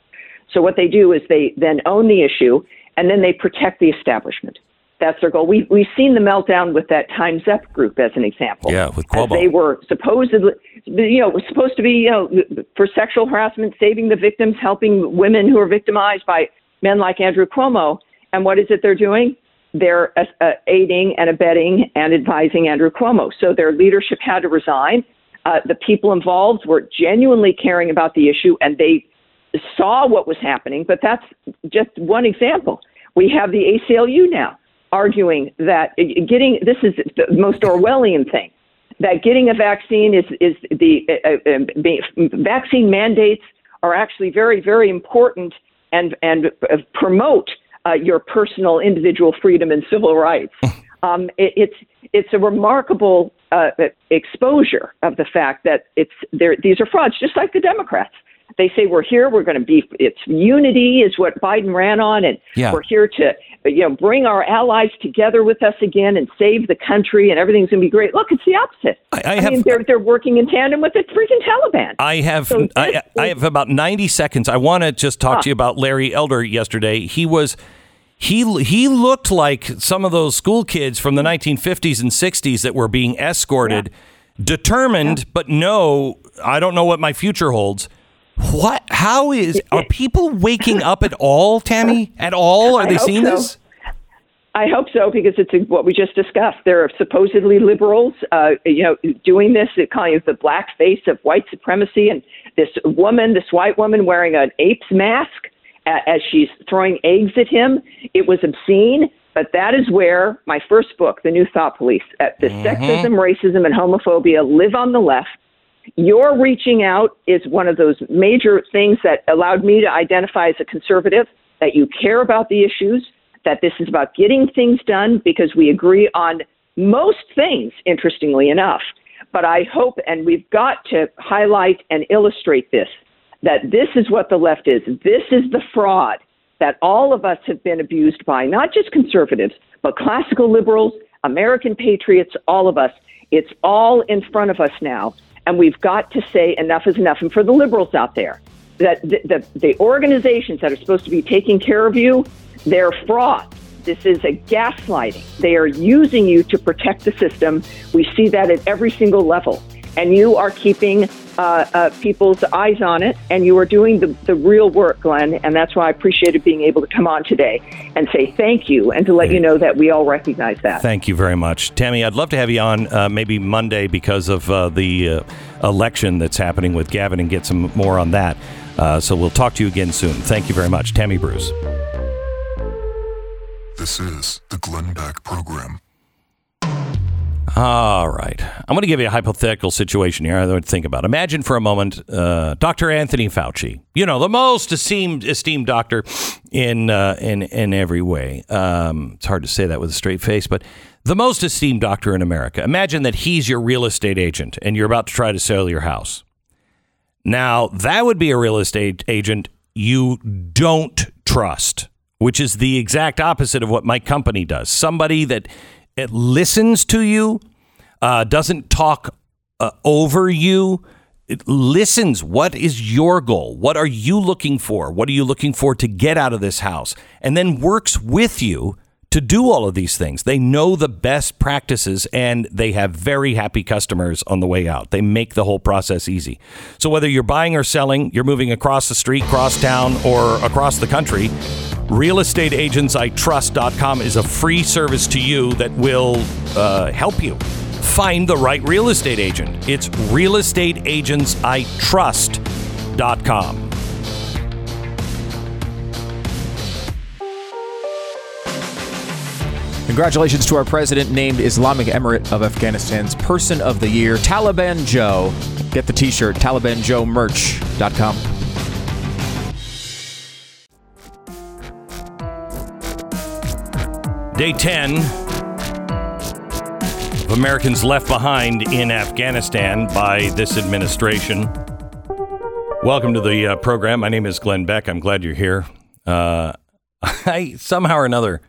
So what they do is they then own the issue and then they protect the establishment. That's their goal. We we've seen the meltdown with that Times Up group as an example. Yeah, with As Cuomo. they were supposedly, you know, supposed to be, you know, for sexual harassment, saving the victims, helping women who are victimized by men like Andrew Cuomo. And what is it they're doing? They're uh, uh, aiding and abetting and advising Andrew Cuomo. So their leadership had to resign. Uh, the people involved were genuinely caring about the issue, and they saw what was happening. But that's just one example. We have the ACLU now arguing that uh, getting this is the most Orwellian thing that getting a vaccine is is the uh, uh, vaccine mandates are actually very very important and and promote uh, your personal individual freedom and civil rights. um, it, it's it's a remarkable uh, exposure of the fact that it's there. These are frauds, just like the Democrats. They say we're here. We're going to be. It's unity is what Biden ran on, and Yeah. we're here to you know bring our allies together with us again and save the country, and everything's going to be great. Look, it's the opposite. I- I have- mean, they're they're working in tandem with the freaking Taliban. I have So I, this I have about 90 seconds. I want to just talk to you about Larry Elder yesterday. He was he he looked like some of those school kids from the 1950s and 60s that were being escorted, determined but no, I don't know what my future holds. What how is are people waking up at all, Tammy? At all? Are they seeing so. this? I hope so because it's what we just discussed. There are supposedly liberals, uh, you know, doing this, calling it the black face of white supremacy, and this woman, this white woman, wearing an ape's mask as she's throwing eggs at him. It was obscene. But that is where my first book, The New Thought Police, at the sexism, racism, and homophobia live on the left. Your reaching out is one of those major things that allowed me to identify as a conservative, that you care about the issues, that this is about getting things done because we agree on most things, interestingly enough. But I hope, and we've got to highlight and illustrate this, that this is what the left is. This is the fraud that all of us have been abused by, not just conservatives, but classical liberals, American patriots, all of us. It's all in front of us now. And we've got to say enough is enough. And for the liberals out there, that the, the, the organizations that are supposed to be taking care of you, they're fraud. This is a gaslighting. They are using you to protect the system. We see that at every single level. And you are keeping uh, uh, people's eyes on it, and you are doing the, the real work, Glenn. And that's why I appreciated being able to come on today and say thank you and to let you know that we all recognize that. Thank you very much, Tammy. I'd love to have you on uh, maybe Monday because of uh, the uh, election that's happening with Gavin and get some more on that. Uh, so we'll talk to you again soon. Thank you very much, Tammy Bruce. This is the Glenn Beck Program. All right. I'm going to give you a hypothetical situation here I would think about. Imagine for a moment uh, Dr. Anthony Fauci, you know, the most esteemed esteemed doctor in uh, in in every way. Um, it's hard to say that with a straight face, but the most esteemed doctor in America. Imagine that he's your real estate agent and you're about to try to sell your house. Now, that would be a real estate agent you don't trust, which is the exact opposite of what my company does. Somebody that it listens to you, uh, doesn't talk uh, over you, it listens. What is your goal? What are you looking for? What are you looking for to get out of this house? And then works with you to do all of these things. They know the best practices and they have very happy customers on the way out. They make the whole process easy. So whether you're buying or selling, you're moving across the street, cross town, or across the country, realestateagentsitrust.com is a free service to you that will uh, help you find the right real estate agent. It's realestateagentsitrust.com. Congratulations to our president named Islamic Emirate of Afghanistan's Person of the Year, Taliban Joe. Get the t-shirt, TalibanJoeMerch.com. Day 10 of Americans left behind in Afghanistan by this administration. Welcome to the uh, program. My name is Glenn Beck. I'm glad you're here. Uh, I somehow or another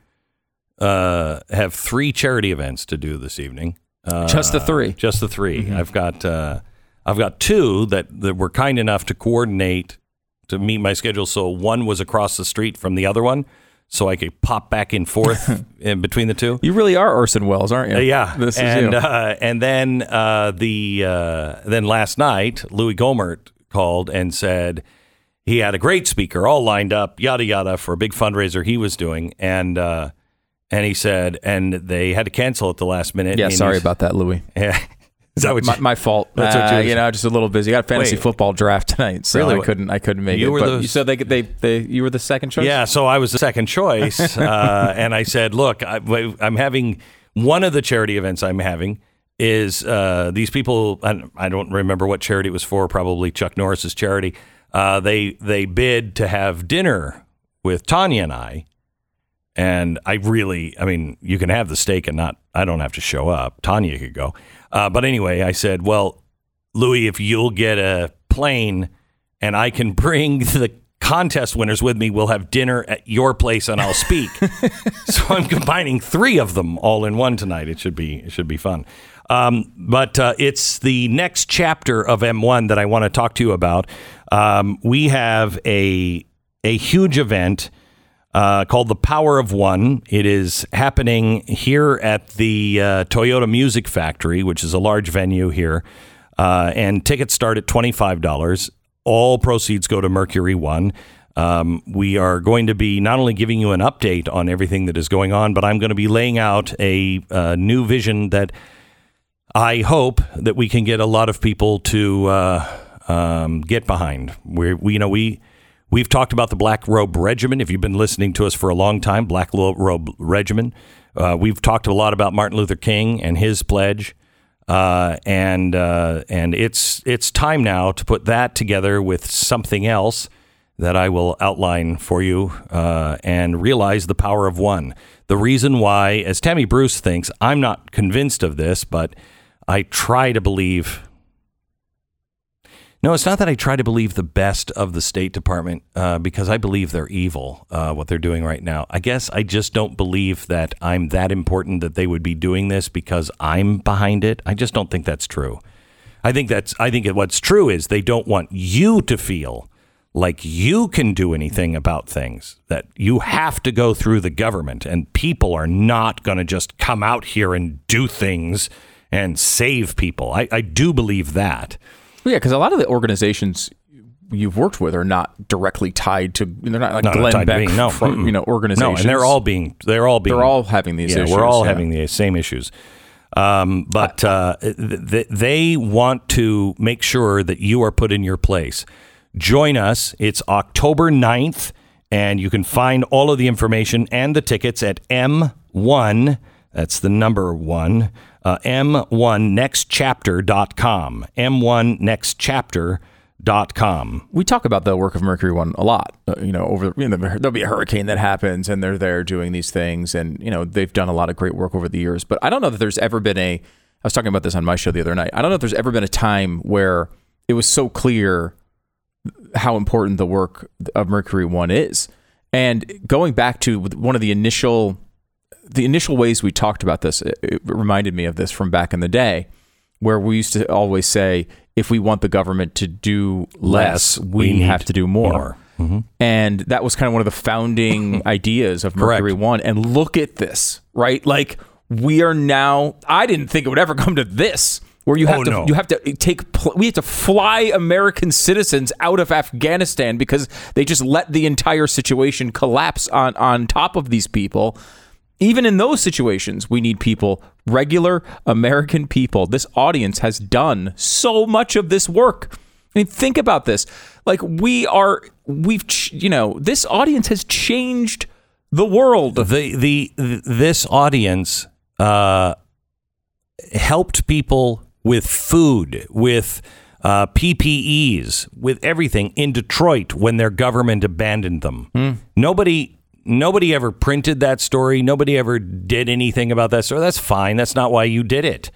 uh, have three charity events to do this evening. Uh, Just the three. Just the 3 i I've got uh, I've got two that, that were kind enough to coordinate to meet my schedule. So one was across the street from the other one, so I could pop back and forth in between the two. You really are Orson Welles, aren't you? Uh, yeah, This is and you. uh, and then uh, the uh, then last night, Louis Gohmert called and said he had a great speaker all lined up, yada yada, for a big fundraiser he was doing, and uh, and he said, and they had to cancel at the last minute. yeah, sorry about that, Louis. Yeah, is that what My, you, my fault. That's what Uh, you- you know, just a little busy. Got a fantasy Wait. football draft tonight, so Really? I couldn't. I couldn't make You it. were but the- you said they, they, they, you were the second choice. Yeah, so I was the second choice, uh, and I said, "Look, I, I'm having one of the charity events I'm having is uh, these people. I, I don't remember what charity it was for. Probably Chuck Norris's charity. Uh, they they bid to have dinner with Tanya and I, and I really, I mean, you can have the steak and not. I don't have to show up. Tanya could go, uh, but anyway, I said, well, Louis, if you'll get a plane and I can bring the contest winners with me, we'll have dinner at your place and I'll speak. so I'm combining three of them all in one tonight. It should be it should be fun. Um, but uh, it's the next chapter of M1 that I want to talk to you about. Um, we have a a huge event uh, called the Power of One. It is happening here at the uh, Toyota Music Factory, which is a large venue here. Uh, and tickets start at $25. All proceeds go to Mercury One. Um, we are going to be not only giving you an update on everything that is going on, but I'm going to be laying out a uh, new vision that I hope that we can get a lot of people to uh, um, get behind. We're, we, you know, we we've talked about the Black Robe Regiment. If you've been listening to us for a long time, Black Robe Regiment. Uh, we've talked a lot about Martin Luther King and his pledge, uh, and uh, and it's it's time now to put that together with something else that I will outline for you uh, and realize the power of one. The reason why, as Tammy Bruce thinks, I'm not convinced of this, but I try to believe. No, it's not that I try to believe the best of the State Department uh, because I believe they're evil, uh, what they're doing right now. I guess I just don't believe that I'm that important that they would be doing this because I'm behind it. I just don't think that's true. I think that's I think what's true is they don't want you to feel like you can do anything about things that you have to go through the government and people are not going to just come out here and do things and save people. I, I do believe that. Yeah, because a lot of the organizations you've worked with are not directly tied to. They're not like No, not Glenn to Beck, me. No. from, you know, organizations. No, and they're all being they're all being They're all having these yeah, issues. we're all yeah. having the same issues. Um, but uh, th- they want to make sure that you are put in your place. Join us. It's October 9th, and you can find all of the information and the tickets at M1. That's the number one. Uh, M1nextchapter.com. M1nextchapter.com. we talk about the work of Mercury One a lot. Uh, you know, over you know, there'll be a hurricane that happens, and they're there doing these things, and you know, they've done a lot of great work over the years. But I don't know that there's ever been a. I was talking about this on my show the other night. I don't know if there's ever been a time where it was so clear how important the work of Mercury One is. And going back to one of the initial the initial ways we talked about this, it, it reminded me of this from back in the day, where we used to always say, if we want the government to do less, Less, we, we have to do more. more. Mm-hmm. And that was kind of one of the founding ideas of Mercury Correct. One. And look at this, right? Like we are now. I didn't think it would ever come to this, where you have Oh, to no. you have to take we have to fly American citizens out of Afghanistan because they just let the entire situation collapse on on top of these people. Even in those situations, we need people, regular American people. This audience has done so much of this work. I mean, think about this. Like we are, we've, ch- you know, this audience has changed the world. the the this audience uh, helped people with food, with uh, PPEs, with everything in Detroit when their government abandoned them. Nobody. Nobody ever printed that story. Nobody ever did anything about that story. That's fine. That's not why you did it.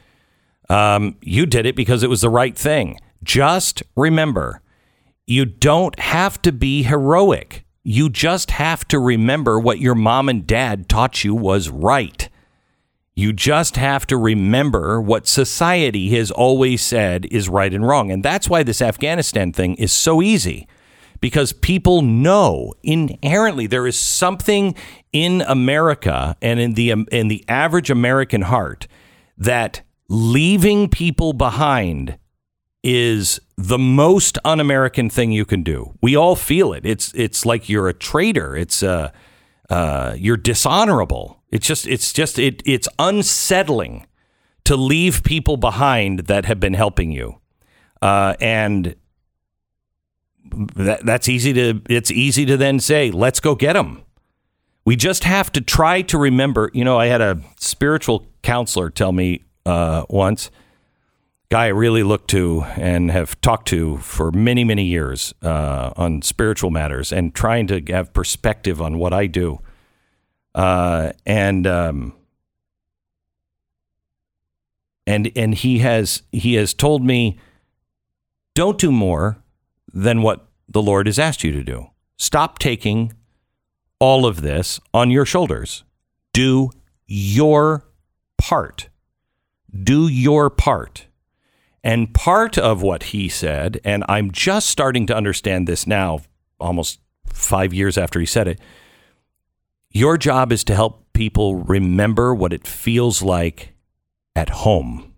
Um, you did it because it was the right thing. Just remember, you don't have to be heroic. You just have to remember what your mom and dad taught you was right. You just have to remember what society has always said is right and wrong. And that's why this Afghanistan thing is so easy because people know inherently there is something in America and in the in the average American heart that leaving people behind is the most un-American thing you can do. We all feel it. It's it's like you're a traitor. It's uh, uh, you're dishonorable. It's just it's just it it's unsettling to leave people behind that have been helping you, uh, and that, that's easy to it's easy to then say let's go get them. We just have to try to remember. You know, I had a spiritual counselor tell me uh, once guy I really look to and have talked to for many, many years uh, on spiritual matters and trying to have perspective on what I do. Uh, and um, and and he has he has told me, don't do more than what the Lord has asked you to do. Stop taking all of this on your shoulders. Do your part. Do your part. And part of what he said, and I'm just starting to understand this now, almost five years after he said it, your job is to help people remember what it feels like at home.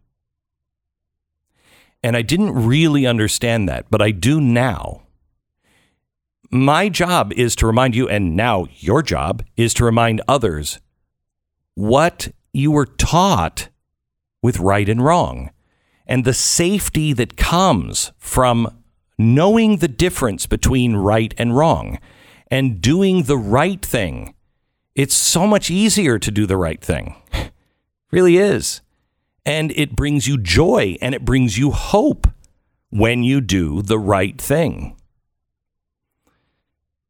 And I didn't really understand that, but I do now. My job is to remind you, and now your job is to remind others what you were taught with right and wrong and the safety that comes from knowing the difference between right and wrong and doing the right thing. It's so much easier to do the right thing. really is. And it brings you joy and it brings you hope when you do the right thing.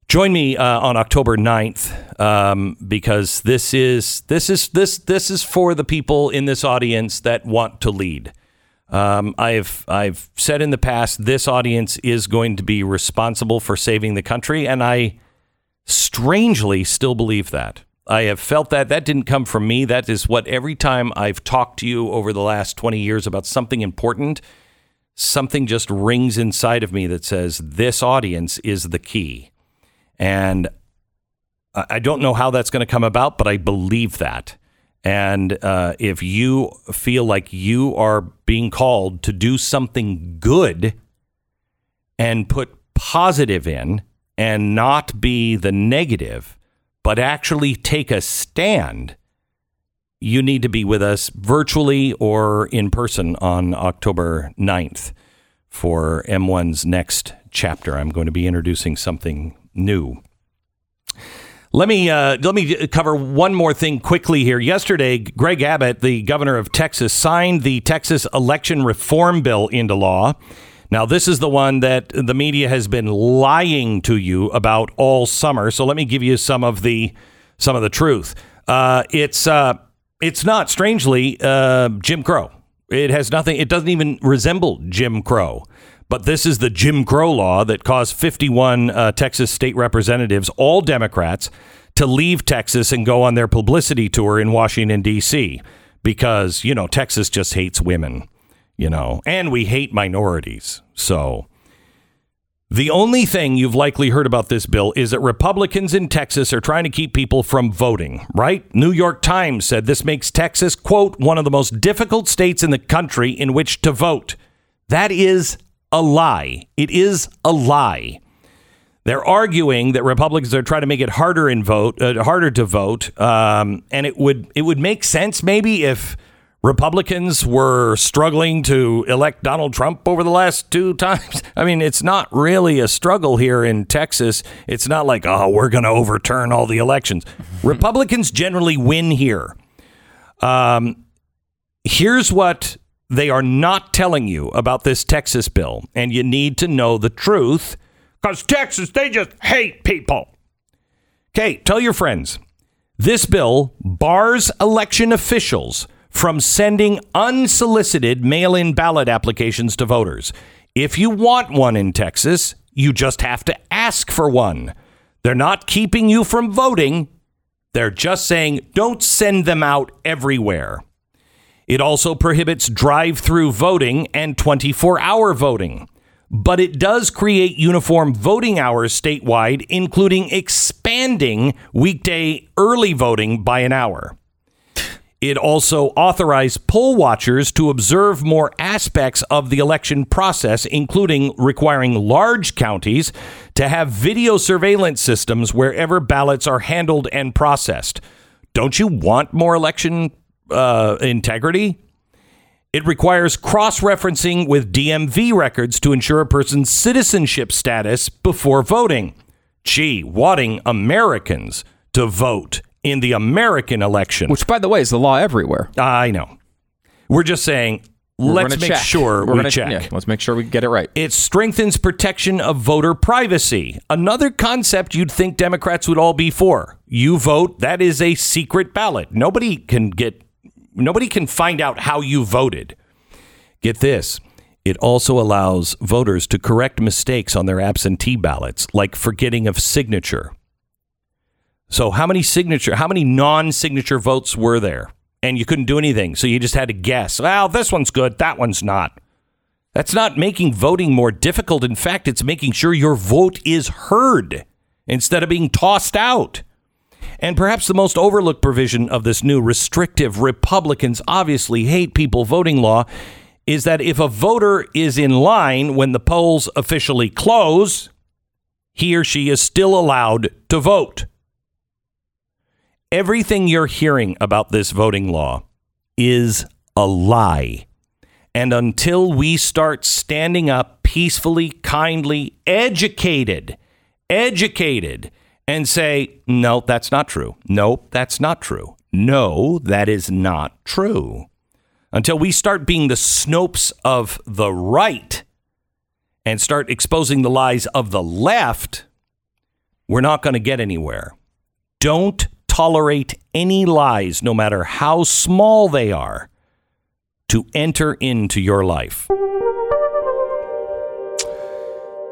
Join me uh, on October 9th um, because this is this is this this is for the people in this audience that want to lead. Um, I've I've said in the past this audience is going to be responsible for saving the country, and I strangely still believe that. I have felt that that didn't come from me. That is what every time I've talked to you over the last twenty years about something important, something just rings inside of me that says this audience is the key, and I I don't know how that's going to come about, but I believe that. And uh, if you feel like you are being called to do something good and put positive in and not be the negative, but actually take a stand, you need to be with us virtually or in person on October 9th for M1's next chapter. I'm going to be introducing something new. Let me uh, let me cover one more thing quickly here. Yesterday, Greg Abbott, the governor of Texas, signed the Texas election reform bill into law. Now, this is the one that the media has been lying to you about all summer. So let me give you some of the some of the truth. Uh, it's uh, it's not strangely uh, Jim Crow. It has nothing. It doesn't even resemble Jim Crow. But this is the Jim Crow law that caused 51 uh, Texas state representatives, all Democrats, to leave Texas and go on their publicity tour in Washington, D.C. because, you know, Texas just hates women. You know, and we hate minorities. So the only thing you've likely heard about this bill is that Republicans in Texas are trying to keep people from voting, right? New York Times said this makes Texas, quote, one of the most difficult states in the country in which to vote. That is a lie. It is a lie. They're arguing that Republicans are trying to make it harder in vote, uh, harder to vote, um, and it would it would make sense maybe if Republicans were struggling to elect Donald Trump over the last two times. I mean, it's not really a struggle here in Texas. It's not like, oh, we're going to overturn all the elections. Republicans generally win here. Um, here's what they are not telling you about this Texas bill, and you need to know the truth because Texas, they just hate people. Okay, tell your friends. This bill bars election officials from sending unsolicited mail in ballot applications to voters. If you want one in Texas, you just have to ask for one. They're not keeping you from voting, they're just saying don't send them out everywhere. It also prohibits drive through voting and 24 hour voting. But it does create uniform voting hours statewide, including expanding weekday early voting by an hour. It also authorized poll watchers to observe more aspects of the election process, including requiring large counties to have video surveillance systems wherever ballots are handled and processed. Don't you want more election uh, integrity? It requires cross referencing with DMV records to ensure a person's citizenship status before voting. Gee, wanting Americans to vote in the American election. Which, by the way, is the law everywhere. I know. We're just saying, We're let's gonna make check. sure We're we gonna- check. yeah, let's make sure we get it right. It strengthens protection of voter privacy. Another concept you'd think Democrats would all be for. You vote, that is a secret ballot. Nobody can get nobody can find out how you voted. Get this. It also allows voters to correct mistakes on their absentee ballots, like forgetting of signature. So how many signature, how many non-signature votes were there? And you couldn't do anything. So you just had to guess. Well, this one's good, that one's not. That's not making voting more difficult. In fact, it's making sure your vote is heard instead of being tossed out. And perhaps the most overlooked provision of this new restrictive Republicans obviously hate people voting law is that if a voter is in line when the polls officially close, he or she is still allowed to vote. Everything you're hearing about this voting law is a lie. And until we start standing up peacefully, kindly, educated, educated, and say, no, that's not true. No, that's not true. No, that is not true. Until we start being the Snopes of the right and start exposing the lies of the left, we're not going to get anywhere. Don't tolerate any lies, no matter how small they are, to enter into your life.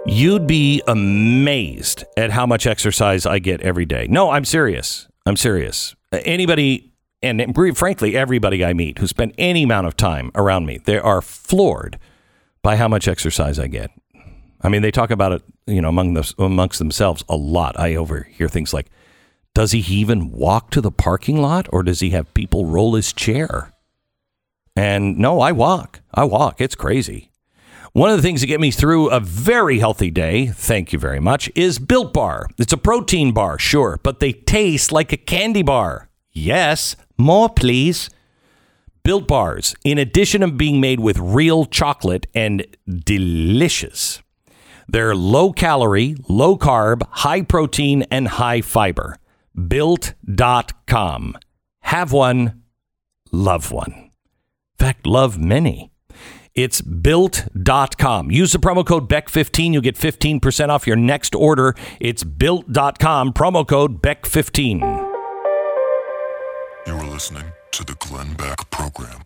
You'd be amazed at how much exercise I get every day. No, I'm serious. I'm serious. Anybody, and frankly, everybody I meet who spent any amount of time around me, they are floored by how much exercise I get. I mean, they talk about it, you know, among the, amongst themselves a lot. I overhear things like, does he even walk to the parking lot or does he have people roll his chair? And no, I walk. I walk. It's crazy. One of the things that get me through a very healthy day, thank you very much, is Built Bar. It's a protein bar, sure, but they taste like a candy bar. Yes, more please. Built Bars, in addition of being made with real chocolate and delicious, they're low calorie, low carb, high protein, and high fiber. Built.com. Have one, love one. In fact, love many. It's built.com. Use the promo code BECK15. You'll get 15% off your next order. It's built.com, promo code BECK15. You are listening to the Glenn Beck Program.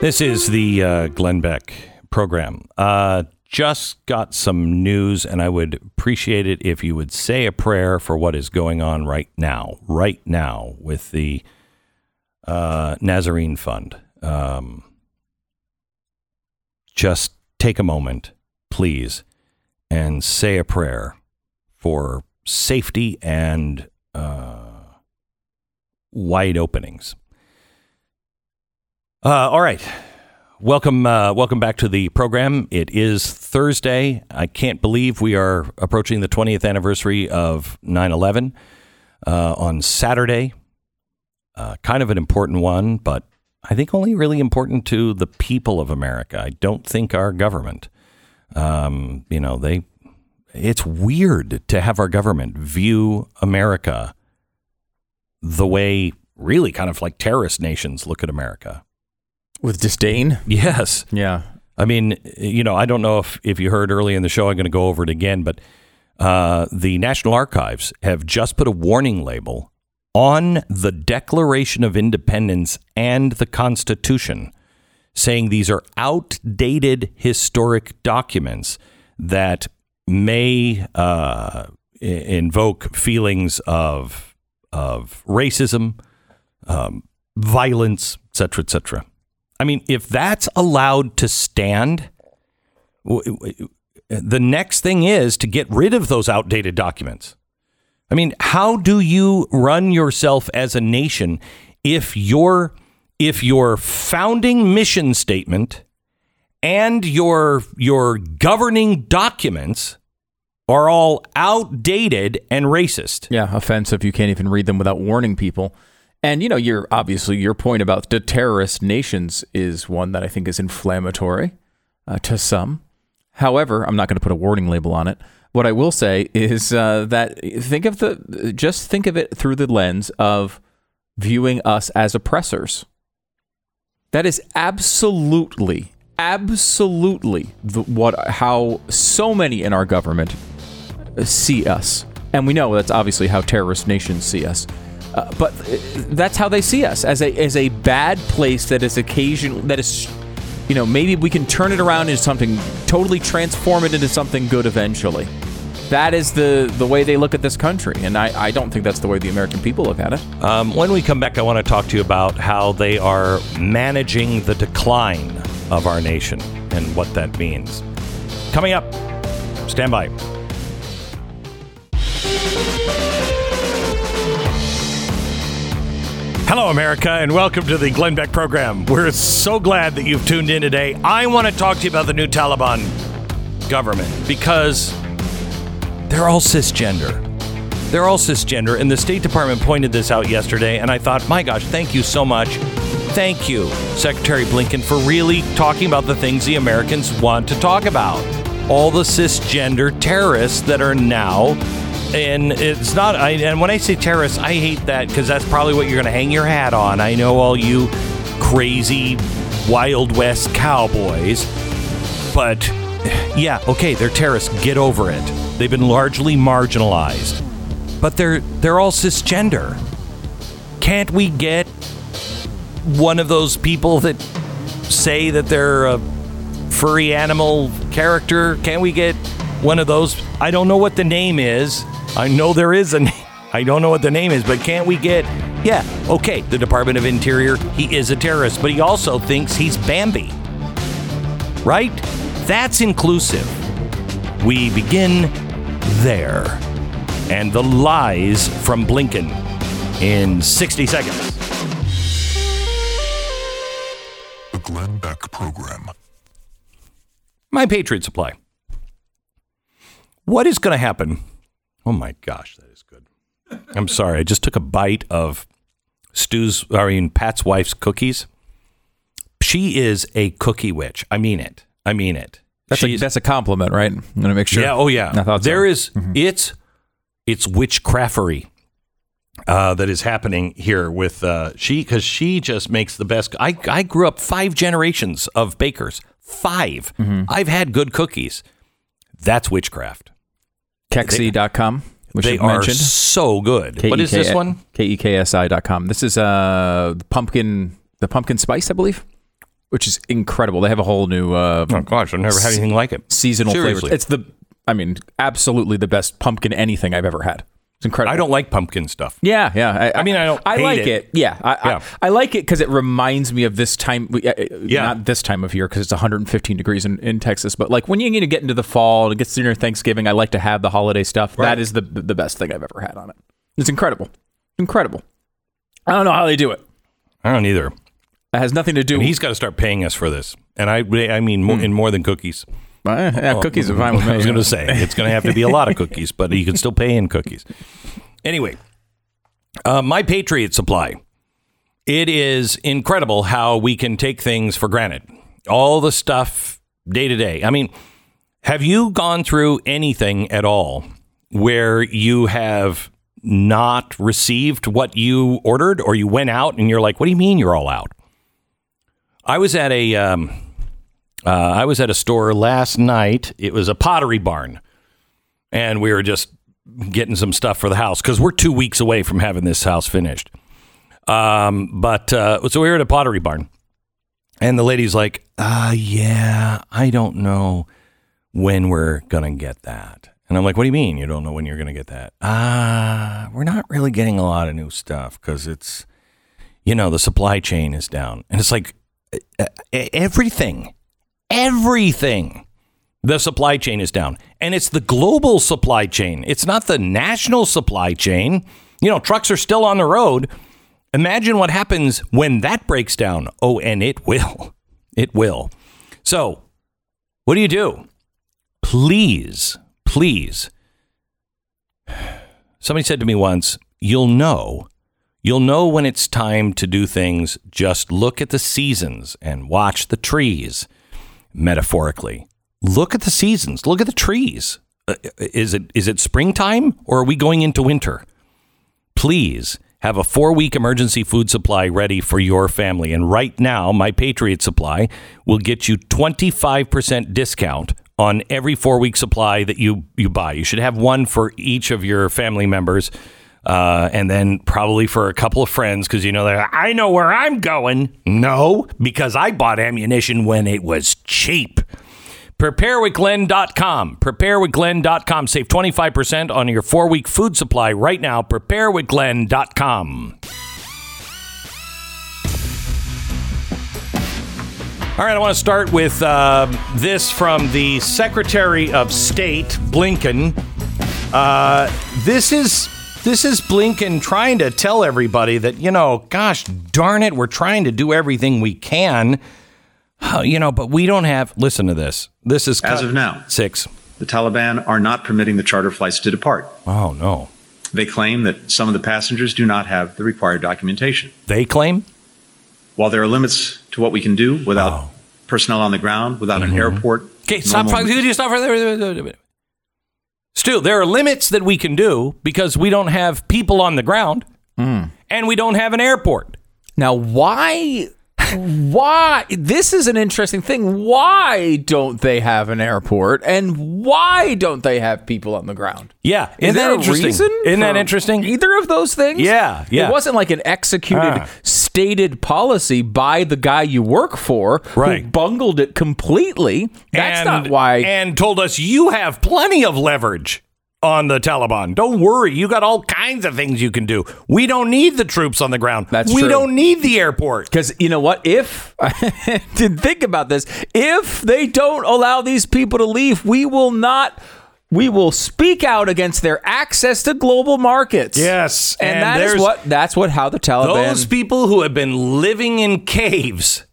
This is the uh, Glenn Beck program. Uh, just got some news, and I would appreciate it if you would say a prayer for what is going on right now, right now, with the uh, Nazarene Fund. Um, just take a moment, please, and say a prayer for safety and uh, wide openings. Uh, all right. Welcome, uh, welcome back to the program. It is Thursday. I can't believe we are approaching the 20th anniversary of 9 11 uh, on Saturday. Uh, kind of an important one, but I think only really important to the people of America. I don't think our government. Um, you know, they. It's weird to have our government view America the way really kind of like terrorist nations look at America. With disdain? Yes. Yeah. I mean, you know, I don't know if, if you heard early in the show, I'm going to go over it again, but uh, the National Archives have just put a warning label on the Declaration of Independence and the Constitution, saying these are outdated historic documents that may uh, invoke feelings of of racism, um, violence, et cetera, et cetera. I mean, if that's allowed to stand, the next thing is to get rid of those outdated documents. I mean, how do you run yourself as a nation if your if your founding mission statement and your your governing documents are all outdated and racist? Yeah, offensive. You can't even read them without warning people. And you know, you're obviously your point about the terrorist nations is one that I think is inflammatory uh, to some. However, I'm not going to put a warning label on it. What I will say is uh, that think of the just think of it through the lens of viewing us as oppressors. That is absolutely, absolutely the, what how so many in our government see us. And we know that's obviously how terrorist nations see us. Uh, but uh, that's how they see us as a as a bad place that is occasion that is you know maybe we can turn it around into something totally transform it into something good eventually. That is the the way they look at this country, and I, I don't think that's the way the American people look at it. Um, when we come back, I want to talk to you about how they are managing the decline of our nation and what that means. Coming up, stand by. Hello, America, and welcome to the Glenn Beck program. We're so glad that you've tuned in today. I want to talk to you about the new Taliban government because they're all cisgender. They're all cisgender, and the State Department pointed this out yesterday, and I thought, my gosh, thank you so much. Thank you, Secretary Blinken, for really talking about the things the Americans want to talk about. All the cisgender terrorists that are now, and it's not, I, and when I say terrorists, I hate that because that's probably what you're going to hang your hat on. I know all you crazy Wild West cowboys, but yeah, okay, they're terrorists. Get over it. They've been largely marginalized, but they're they're all cisgender. Can't we get one of those people that say that they're a furry animal character? Can't we get one of those? I don't know what the name is. I know there is a name. I don't know what the name is, but can't we get? Yeah, okay. The Department of Interior. He is a terrorist, but he also thinks he's Bambi right? That's inclusive. We begin there. And the lies from Blinken in 60 seconds. The Glenn Beck Program. My Patriot Supply. What is going to happen? Oh my gosh, that is good. I'm sorry. I just took a bite of Stu's, I mean, Pat's wife's cookies. She is a cookie witch. I mean it. I mean it. That's a, that's a compliment, right? I'm going to make sure. Yeah. Oh, yeah. I thought so. There is- It's it's witchcraftery uh, that is happening here with uh, she because she just makes the best. I I grew up five generations of bakers. 5 Mm-hmm. I've had good cookies. That's witchcraft. Keksi.com, which they you are mentioned. so good. What is this one? E K-E-K-S-I.com. This is uh, the pumpkin, the pumpkin spice, I believe, which is incredible. They have a whole new uh, Oh gosh, I've never had anything like it. seasonal Seriously. flavors. It's the, I mean, absolutely the best pumpkin anything I've ever had. It's incredible. I don't like pumpkin stuff. Yeah, yeah. I mean, I don't I like it. it. Yeah, I, Yeah. I, I like it because it reminds me of this time. uh, Yeah. not this time of year because it's 115 degrees in, in Texas. But like when you need to get into the fall and it gets near Thanksgiving, I like to have the holiday stuff. Right. That is the the best thing I've ever had on it. It's incredible, incredible. I don't know how they do it. I don't either. It has nothing to do. And he's got to start paying us for this. And I, I mean, more, in more than cookies. Uh, yeah, cookies are fine with me. I was going to say it's going to have to be a lot of cookies, but you can still pay in cookies. Anyway, uh, my Patriot Supply. It is incredible how we can take things for granted. All the stuff day to day. I mean, have you gone through anything at all where you have not received what you ordered, or you went out and you're like, "What do you mean you're all out?" I was at a um, uh, I was at a store last night. It was a pottery barn, and we were just getting some stuff for the house because we're two weeks away from having this house finished. Um, but uh, so we were at a pottery barn, and the lady's like, "Uh, yeah, I don't know when we're gonna get that." And I'm like, "What do you mean you don't know when you're gonna get that?" Ah, we're not really getting a lot of new stuff because it's, you know, the supply chain is down, and it's like uh, uh, everything everything. The supply chain is down. And it's the global supply chain. It's not the national supply chain. You know, trucks are still on the road. Imagine what happens when that breaks down. Oh, and it will. It will. So, what do you do? Please, please. Somebody said to me once, you'll know. You'll know when it's time to do things. Just look at the seasons and watch the trees metaphorically. Look at the seasons. Look at the trees. Uh, Is it is it springtime or are we going into winter? Please have a four week emergency food supply ready for your family. And right now, my Patriot Supply will get you 25% discount on every four week supply that you, you buy. You should have one for each of your family members. Uh, and then probably for a couple of friends because you know they're I know where I'm going. No, because I bought ammunition when it was cheap. Preparewithglenn.com. Preparewithglenn.com. Save 25% on your four week food supply right now. Preparewithglenn.com. All right, I want to start with uh, this from the Secretary of State, Blinken. Uh, this is this is Blinken trying to tell everybody that you know, gosh darn it, we're trying to do everything we can, you know, but we don't have. Listen to this. This is As of now, six. the Taliban are not permitting the charter flights to depart. Oh no, They claim that some of the passengers do not have the required documentation. they claim. While there are limits to what we can do without personnel on the ground, without an mm-hmm. airport. Okay, stop. normal- Could you stop right there? Stu, there are limits that we can do because we don't have people on the ground hmm. and we don't have an airport. Now, why? Why? This is an interesting thing. Why don't they have an airport, and why don't they have people on the ground? Yeah, Is isn't there that interesting? Isn't that interesting? Either of those things? Yeah, yeah. It wasn't like an executed, Ah. stated policy by the guy you work for, Right. Who bungled it completely. That's and, not why. And told us you have plenty of leverage on the Taliban. Don't worry, you got all kinds of things you can do. We don't need the troops on the ground. That's we true. don't need the airport. Because you know what? If I didn't think about this, if they don't allow these people to leave, we will not. We will speak out against their access to global markets. Yes, and, and that is what that's what how the Taliban. Those people who have been living in caves,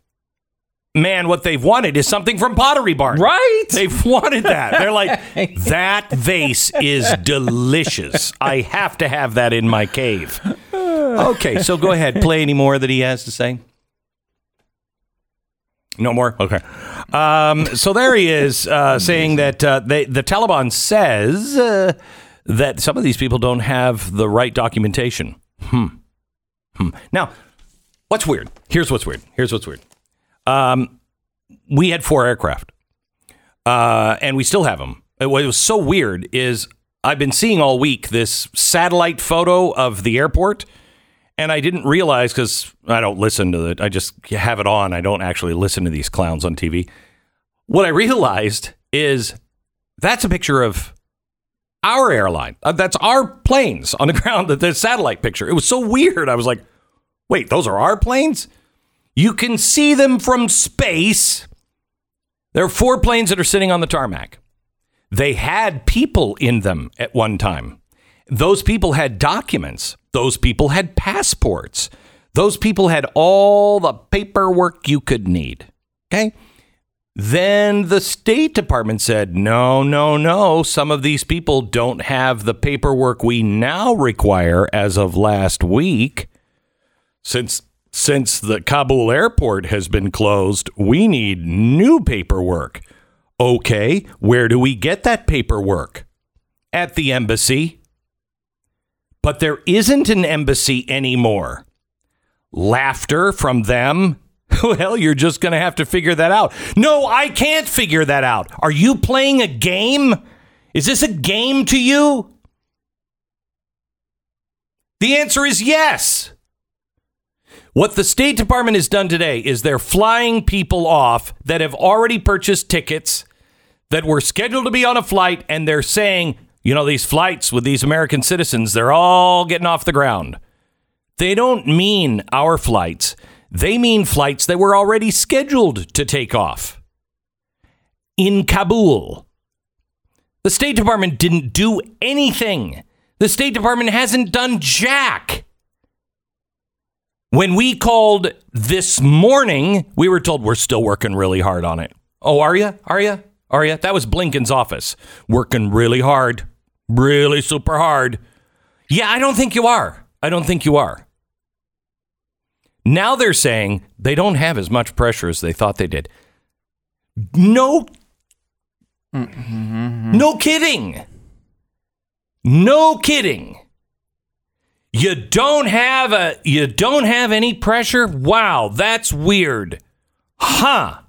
man, what they've wanted is something from Pottery Barn. right? They've wanted that. They're like, that vase is delicious. I have to have that in my cave. Okay, so go ahead. Play any more that he has to say. No more? Okay. Um, so there he is uh, saying that uh, they, the Taliban says uh, that some of these people don't have the right documentation. Hmm. Hmm. Now, what's weird? Here's what's weird. Here's what's weird. Um, we had four aircraft uh, and we still have them. Uh, What was so weird is I've been seeing all week this satellite photo of the airport, and I didn't realize because I don't listen to it. I just have it on. I don't actually listen to these clowns on TV. What I realized is that's a picture of our airline. Uh, that's our planes on the ground. The, the satellite picture. It was so weird. I was like, wait, those are our planes? You can see them from space. There are four planes that are sitting on the tarmac. They had people in them at one time. Those people had documents. Those people had passports. Those people had all the paperwork you could need. Okay? Then the State Department said, no, no, no. Some of these people don't have the paperwork we now require as of last week. Since since the Kabul airport has been closed, we need new paperwork. Okay, where do we get that paperwork? At the embassy. But there isn't an embassy anymore. Laughter from them. Well, you're just going to have to figure that out. No, I can't figure that out. Are you playing a game? Is this a game to you? The answer is yes. What the State Department has done today is they're flying people off that have already purchased tickets that were scheduled to be on a flight, and they're saying, you know, these flights with these American citizens, they're all getting off the ground. They don't mean our flights, they mean flights that were already scheduled to take off. In Kabul, the State Department didn't do anything. The State Department hasn't done jack. When we called this morning, we were told we're still working really hard on it. Oh, are you? Are you? Are you? That was Blinken's office. Working really hard. Really super hard. Yeah, I don't think you are. I don't think you are. Now they're saying they don't have as much pressure as they thought they did. No. Mm-hmm. No kidding. No kidding. You don't have a you don't have any pressure? Wow, that's weird. Huh.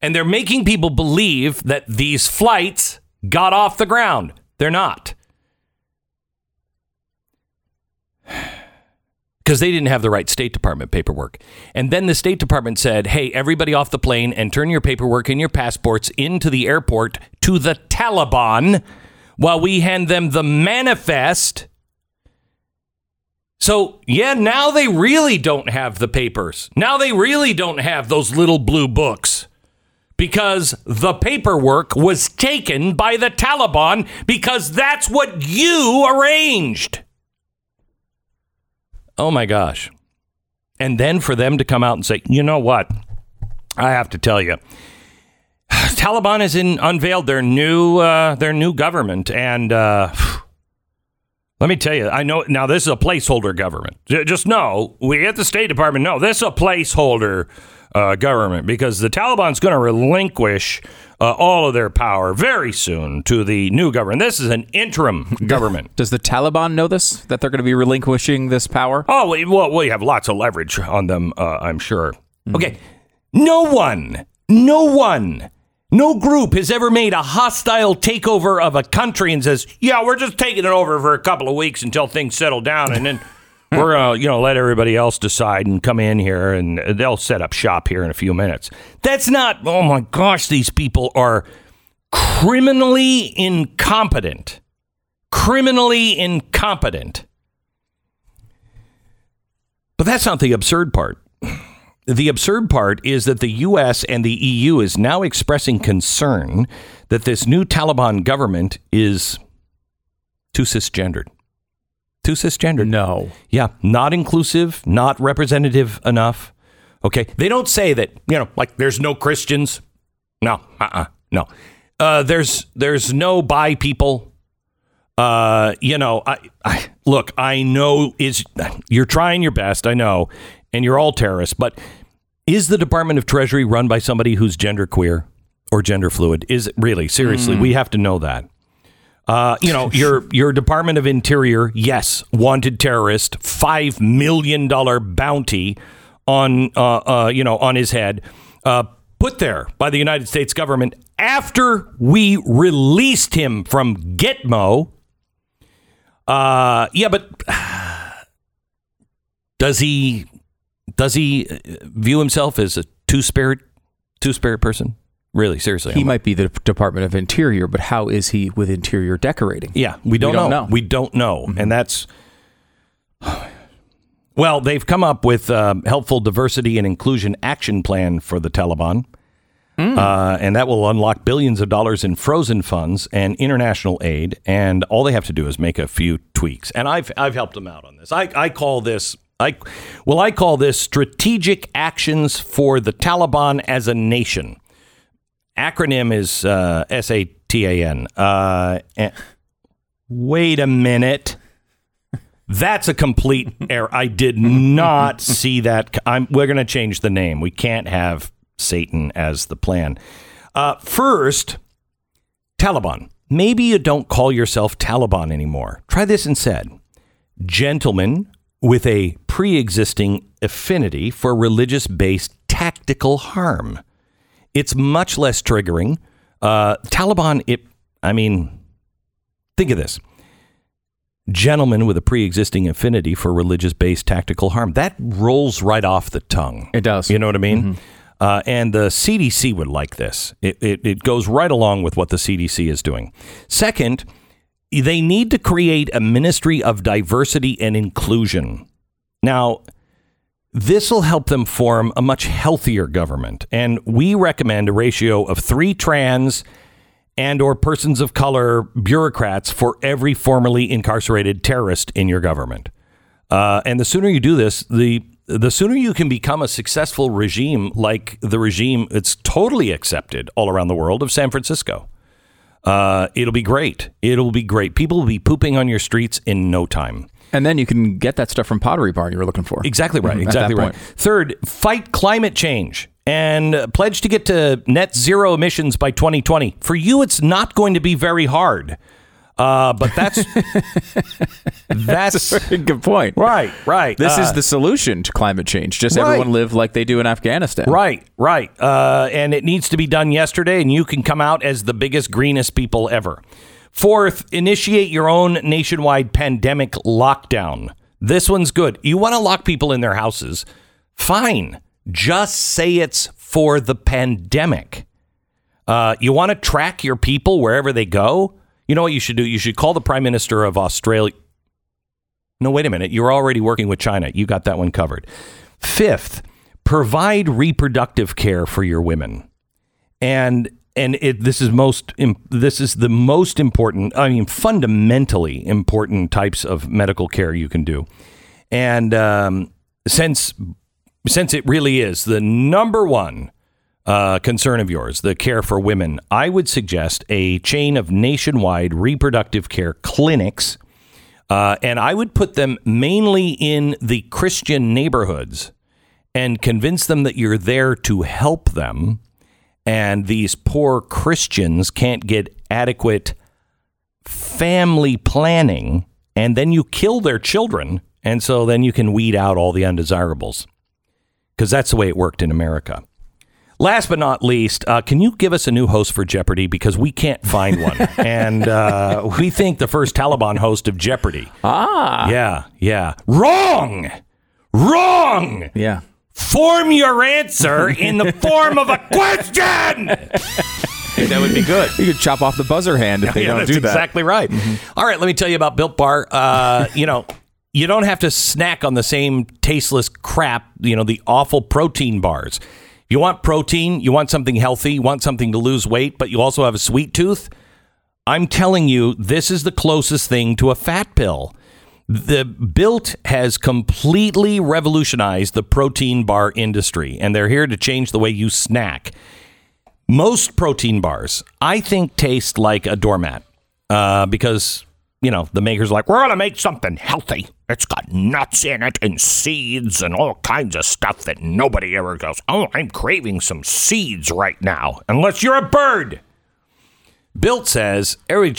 And they're making people believe that these flights got off the ground. They're not. Because they didn't have the right State Department paperwork. And then the State Department said, hey, everybody off the plane and turn your paperwork and your passports into the airport to the Taliban while we hand them the manifest. So, yeah, now they really don't have the papers. Now they really don't have those little blue books because the paperwork was taken by the Taliban because that's what you arranged. Oh my gosh. And then for them to come out and say, you know what? I have to tell you. Taliban has in, unveiled their new uh, their new government, and uh, let me tell you, I know now this is a placeholder government. Just know we at the State Department know this is a placeholder uh, government because the Taliban's going to relinquish uh, all of their power very soon to the new government. This is an interim government. Does the Taliban know this? That they're going to be relinquishing this power? Oh, we- well, we have lots of leverage on them, uh, I'm sure. Okay. No one, no one, no group has ever made a hostile takeover of a country and says, yeah, we're just taking it over for a couple of weeks until things settle down and then we're going to, you know, let everybody else decide and come in here and they'll set up shop here in a few minutes. That's not, oh my gosh, these people are criminally incompetent. Criminally incompetent. But that's not the absurd part. The absurd part is that the US and the EU is now expressing concern that this new Taliban government is too cisgendered. Too cisgendered. No. Yeah, not inclusive, not representative enough. Okay. They don't say that, you know, like there's no Christians. No, uh-uh, no. Uh, there's there's no bi people. Uh, you know, I, I look, I know is you're trying your best, I know, and you're all terrorists, but is the Department of Treasury run by somebody who's gender queer or gender fluid? Is it really? Seriously, we have to know that. Uh, you know, your your Department of Interior, yes, wanted terrorist, five million dollar bounty on uh, uh, you know on his head, uh, put there by the United States government after we released him from Gitmo. Uh, yeah, but does he does he uh, view himself as a two spirit two spirit person? Really, seriously. He I'm- might be the Department of Interior, but how is he with interior decorating? Yeah, we don't, don't know. know. We don't know, and that's well. They've come up with um, helpful diversity and inclusion action plan for the Taliban, uh, and that will unlock billions of dollars in frozen funds and international aid. And all they have to do is make a few tweaks. And I've I've helped them out on this. I I call this. I, well, I call this strategic actions for the Taliban as a nation. Acronym is uh, S A T A N. Uh, Wait a minute. That's a complete error. I did not see that. I'm, we're going to change the name. We can't have Satan as the plan. Uh, first, Taliban. Maybe you don't call yourself Taliban anymore. Try this instead. Gentlemen with a pre existing affinity for religious based tactical harm. It's much less triggering. Uh, Taliban, it, I mean, Think of this. Gentlemen with a pre existing affinity for religious based tactical harm. That rolls right off the tongue. It does. You know what I mean? Uh, and the CDC would like this. It, it, it goes right along with what the CDC is doing. Second, they need to create a ministry of diversity and inclusion. Now, this will help them form a much healthier government. And we recommend a ratio of three trans and or persons of color bureaucrats for every formerly incarcerated terrorist in your government. Uh, and the sooner you do this, the the sooner you can become a successful regime like the regime it's totally accepted all around the world of San Francisco. Uh, it'll be great. It'll be great. People will be pooping on your streets in no time. And then you can get that stuff from Pottery Barn you were looking for. Exactly right. Mhm, Exactly right. point. Third, fight climate change and uh, pledge to get to net zero emissions by 2020. For you, it's not going to be very hard. Uh, but that's that's a Good point. right, right. This Uh, is the solution to climate change. Just Right. everyone live like they do in Afghanistan. Right, right. Uh, and it needs to be done yesterday, and you can come out as the biggest, greenest people ever. Fourth, initiate your own nationwide pandemic lockdown. This one's good. You want to lock people in their houses? Fine. Just say it's for the pandemic. Uh, you want to track your people wherever they go? You know what you should do? You should call the Prime Minister of Australia. No, wait a minute. You're already working with China. You got that one covered. Fifth, provide reproductive care for your women. And and it, this is most this is the most important. I mean, fundamentally important types of medical care you can do. And um, since since it really is the number one uh, concern of yours, the care for women, I would suggest a chain of nationwide reproductive care clinics. Uh, and I would put them mainly in the Christian neighborhoods and convince them that you're there to help them. And these poor Christians can't get adequate family planning. And then you kill their children. And so then you can weed out all the undesirables because that's the way it worked in America. Last but not least, uh, can you give us a new host for Jeopardy? Because we can't find one. and uh, we think the first Taliban host of Jeopardy. Ah. Yeah, yeah. Wrong! Wrong! Yeah. Form your answer in the form of a question! that would be good. You could chop off the buzzer hand if they Yeah, don't do that. exactly right. All right, let me tell you about Built Bar. Uh, you know, you don't have to snack on the same tasteless crap, you know, the awful protein bars. You want protein, you want something healthy, you want something to lose weight, but you also have a sweet tooth. I'm telling you, this is the closest thing to a fat pill. The Built has completely revolutionized the protein bar industry, and they're here to change the way you snack. Most protein bars, I think, taste like a doormat uh, because, you know, the maker's like, we're going to make something healthy. It's got nuts in it and seeds and all kinds of stuff that nobody ever goes, oh, I'm craving some seeds right now, unless you're a bird. Built says every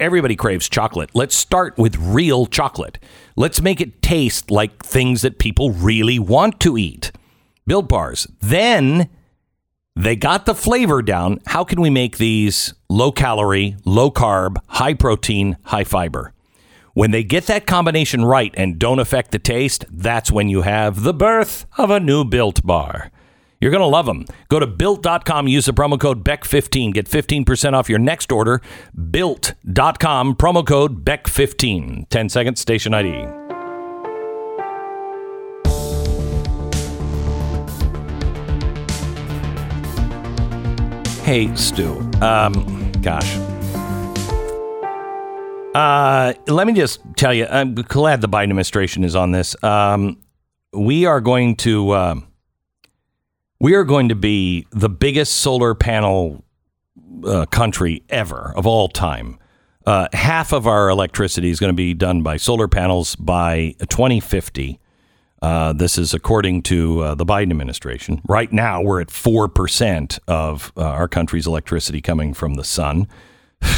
everybody craves chocolate. Let's start with real chocolate. Let's make it taste like things that people really want to eat. Built bars. Then they got the flavor down. How can we make these low calorie, low carb, high protein, high fiber? When they get that combination right and don't affect the taste, that's when you have the birth of a new built bar. You're going to love them. Go to built.com, use the promo code BECK15. Get 15% off your next order. Built.com, promo code BECK15. 10 seconds, station ID. Hey, Stu. Um, gosh. Uh, let me just tell you, I'm glad the Biden administration is on this. Um, we are going to um we are going to be the biggest solar panel uh, country ever of all time. Uh, half of our electricity is going to be done by solar panels by 2050. Uh, this is according to uh, the Biden administration. Right now, we're at 4% of uh, our country's electricity coming from the sun.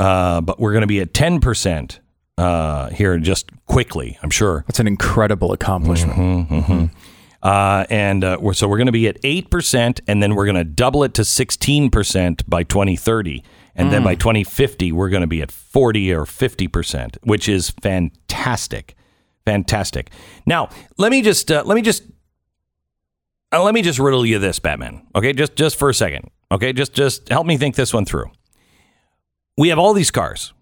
Uh, but we're going to be at 10% uh, here just quickly, I'm sure. That's an incredible accomplishment. Mm-hmm. Uh, and uh, we're, so we're going to be at 8%, and then we're going to double it to 16% by 2030. And then by 2050, we're going to be at 40 or 50%, which is fantastic. Fantastic. Now, let me just, uh, let me just, uh, let me just riddle you this, Batman. Okay. Just, just for a second. Okay. Just, just help me think this one through. We have all these cars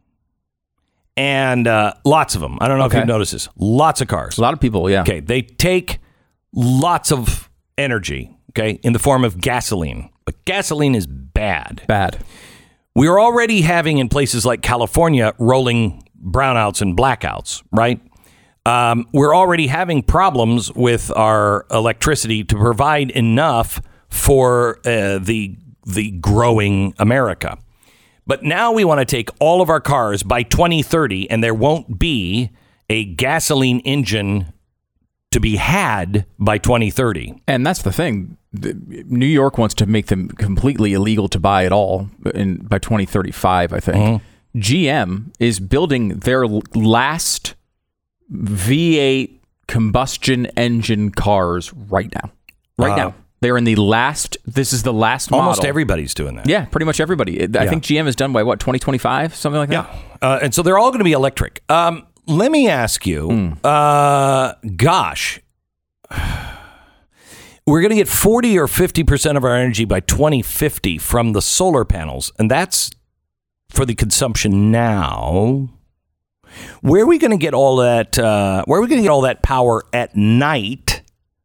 and uh, lots of them. I don't know if you've noticed this. Lots of cars. A lot of people, yeah. Okay, they take lots of energy, okay, in the form of gasoline. But gasoline is bad. Bad. We're already having in places like California rolling brownouts and blackouts, right? Um, we're already having problems with our electricity to provide enough for uh, the the growing America. But now we want to take all of our cars by 2030, and there won't be a gasoline engine to be had by 2030. And that's the thing. New York wants to make them completely illegal to buy at all in, by 2035, I think. Mm-hmm. GM is building their last V8 combustion engine cars right now. Right Uh, now. They're in the last, this is the last Almost model. everybody's doing that. Yeah, pretty much everybody. I Yeah. think GM is done by what, 2025? Something like that? Yeah. Uh, and so they're all going to be electric. Um, let me ask you, uh, gosh, we're going to get 40 or 50% of our energy by 2050 from the solar panels. And that's for the consumption now. Where are we going to get all that? Uh, where are we going to get all that power at night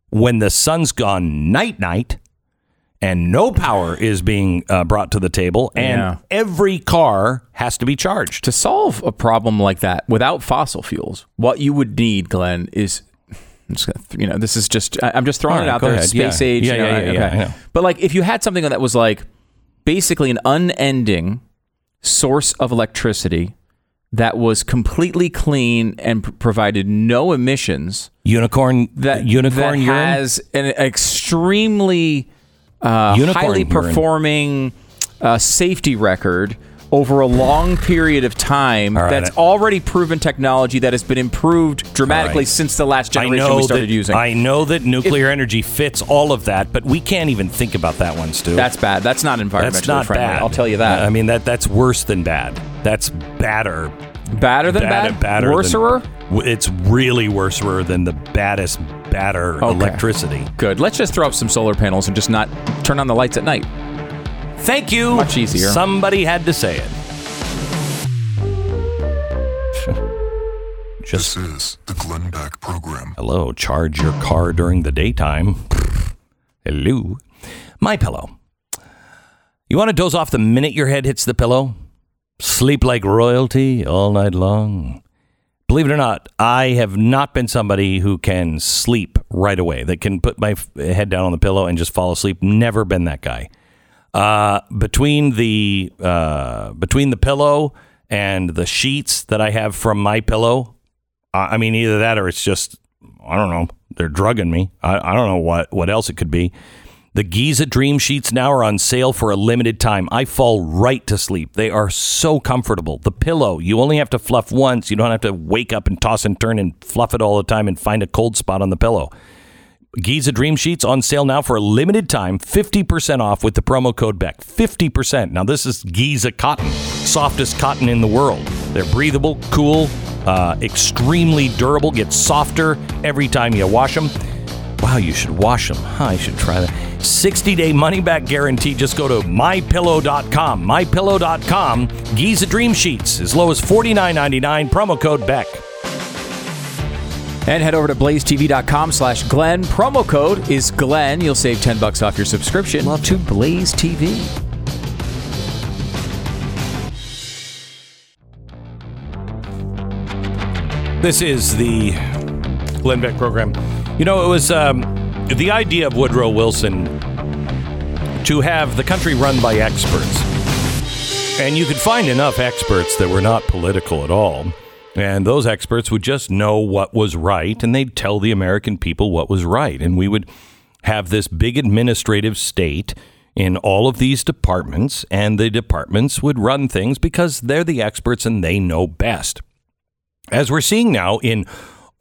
when the sun's gone night night and no power is being uh, brought to the table and Yeah. every car has to be charged? To solve a problem like that without fossil fuels, what you would need, Glenn, is I'm just gonna, you know, this is just I'm just throwing All it out there, ahead. space Yeah. age. Yeah, you know, yeah, yeah, yeah, okay. Know. But like, if you had something that was like basically an unending source of electricity that was completely clean and p- provided no emissions, Unicorn that unicorn that urine? has an extremely uh, highly urine. performing uh, safety record over a long period of time right. that's already proven technology that has been improved dramatically All right. since the last generation we started that, using. I know that nuclear energy fits all of that, but we can't even think about that one, Stu. that's bad. That's not environmentally That's not friendly. bad. I'll tell you that. I mean that that's worse than bad. That's badder. badder than Bad- bad. badder Worserer. w- It's really worserer than the baddest batter Okay. electricity. Good. Let's just throw up some solar panels and just not turn on the lights at night. Thank you. Much easier. Somebody had to say it. Just This is the Glenn Beck Program. Hello, charge your car during the daytime. Hello. My pillow. You want to doze off the minute your head hits the pillow? Sleep like royalty all night long. Believe it or not, I have not been somebody who can sleep right away, that can put my head down on the pillow and just fall asleep. Never been that guy. Uh, between the uh, between the pillow and the sheets that I have from my pillow, I mean, either that or it's just, I don't know, they're drugging me. I, I don't know what, what else it could be. The Giza Dream Sheets now are on sale for a limited time. I fall right to sleep. They are so comfortable. The pillow, you only have to fluff once. You don't have to wake up and toss and turn and fluff it all the time and find a cold spot on the pillow. Giza Dream Sheets on sale now for a limited time, 50% off with the promo code BECK. 50%. Now, this is Giza cotton, softest cotton in the world. They're breathable, cool, uh, extremely durable, get softer every time you wash them. Wow, you should wash them. Huh, I should try that. 60 day money back guarantee. Just go to mypillow.com. Mypillow.com. Giza Dream Sheets, as low as $49.99. Promo code Beck. And head over to blazetv.com slash Glenn. Promo code is Glenn. You'll save 10 bucks off your subscription Love to Blaze TV. This is the Glenn Beck program. You know, it was um, the idea of Woodrow Wilson to have the country run by experts. And you could find enough experts that were not political at all. And those experts would just know what was right and they'd tell the American people what was right. And we would have this big administrative state in all of these departments, and the departments would run things because they're the experts and they know best. As we're seeing now in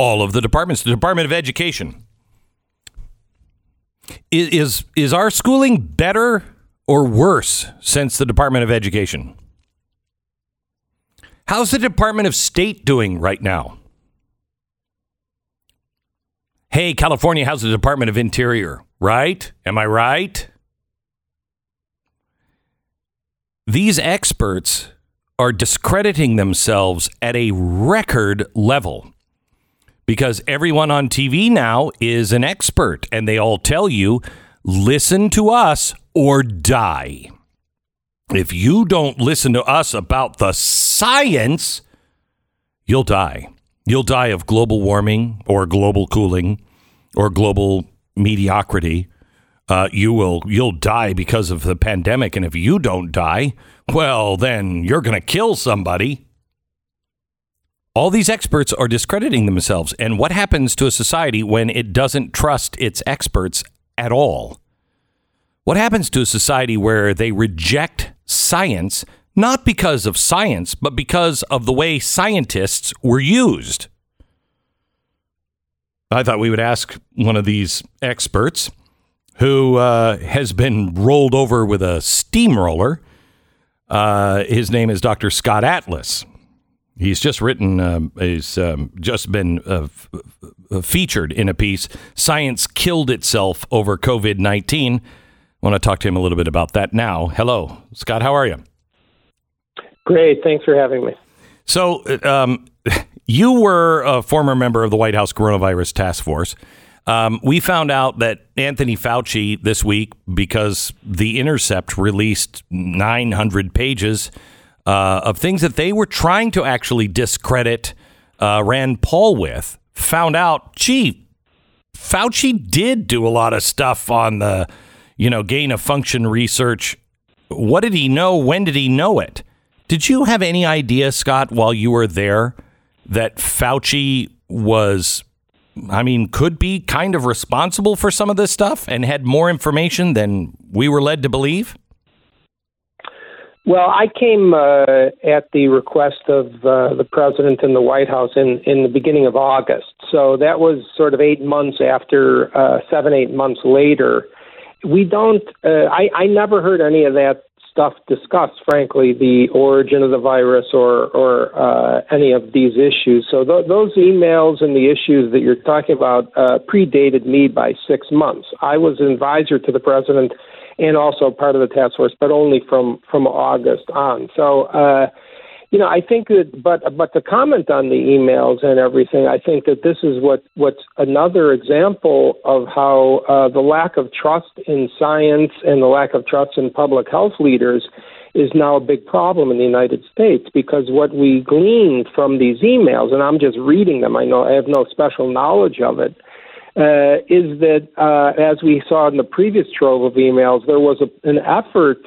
all of the departments, the Department of Education. Is, is, is our schooling better or worse since the Department of Education? How's the Department of State doing right now? Hey, California, how's the Department of Interior? Right? Am I right? These experts are discrediting themselves at a record level because everyone on TV now is an expert and they all tell you listen to us or die. If you don't listen to us about the science, you'll die. You'll die of global warming or global cooling or global mediocrity. Uh, you will you'll die because of the pandemic, and if you don't die, well, then you're going to kill somebody. All these experts are discrediting themselves. And what happens to a society when it doesn't trust its experts at all? What happens to a society where they reject science, not because of science, but because of the way scientists were used? I thought we would ask one of these experts who uh, has been rolled over with a steamroller. Uh, his name is Dr. Scott Atlas. He's just written, um, he's um, just been uh, f- f- featured in a piece, Science Killed Itself Over COVID 19. I want to talk to him a little bit about that now. Hello, Scott, how are you? Great, thanks for having me. So, um, you were a former member of the White House Coronavirus Task Force. Um, we found out that Anthony Fauci this week, because The Intercept released 900 pages uh, of things that they were trying to actually discredit uh, Rand Paul with, found out, gee, Fauci did do a lot of stuff on the, you know, gain of function research. What did he know? When did he know it? Did you have any idea, Scott, while you were there, that Fauci was, I mean, could be kind of responsible for some of this stuff and had more information than we were led to believe? Well, I came uh, at the request of uh, the president and the White House in, in the beginning of August. So that was sort of eight months after, uh, seven, eight months later. We don't, uh, I, I never heard any of that stuff discussed, frankly, the origin of the virus or, or uh, any of these issues. So th- those emails and the issues that you're talking about uh, predated me by six months. I was an advisor to the president and also part of the task force, but only from from August on. So, uh, you know, I think that, but but to comment on the emails and everything, I think that this is what what's another example of how uh, the lack of trust in science and the lack of trust in public health leaders is now a big problem in the United States because what we gleaned from these emails, and I'm just reading them, I know I have no special knowledge of it uh, is that, uh, as we saw in the previous trove of emails, there was a, an effort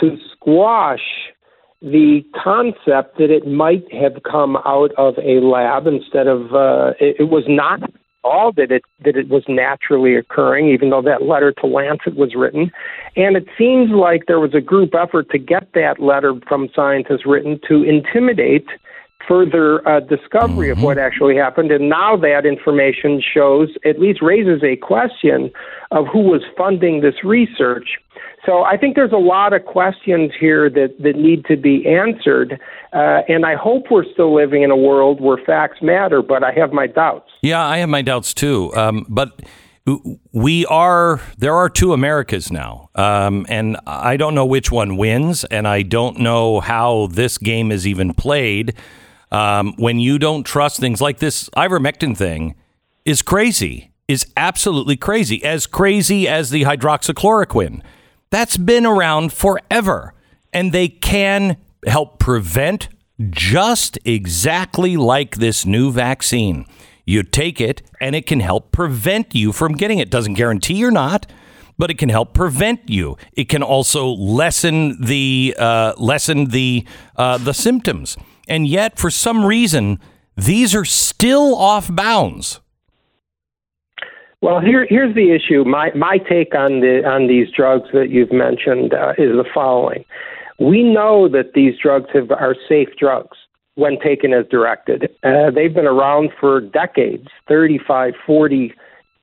to squash the concept that it might have come out of a lab instead of uh, it, it was not all that it that it was naturally occurring, even though that letter to Lancet was written. And it seems like there was a group effort to get that letter from scientists written to intimidate further uh, discovery Mm-hmm. of what actually happened. And now that information shows, at least raises a question of who was funding this research. So I think there's a lot of questions here that, that need to be answered. Uh, and I hope we're still living in a world where facts matter, but I have my doubts. Yeah, I have my doubts too. Um, but we are there are two Americas now, um, and I don't know which one wins, and I don't know how this game is even played. Um, when you don't trust things like this ivermectin thing, is crazy, is absolutely crazy, as crazy as the hydroxychloroquine. That's been around forever, and they can help prevent just exactly like this new vaccine. You take it, and it can help prevent you from getting it. Doesn't guarantee you're not, but it can help prevent you. It can also lessen the uh, lessen the uh, the symptoms. And yet, for some reason, these are still off bounds. Well, here, here's the issue. My my take on the on these drugs that you've mentioned uh, is the following: We know that these drugs have, are safe drugs when taken as directed. Uh, they've been around for decades 35, 40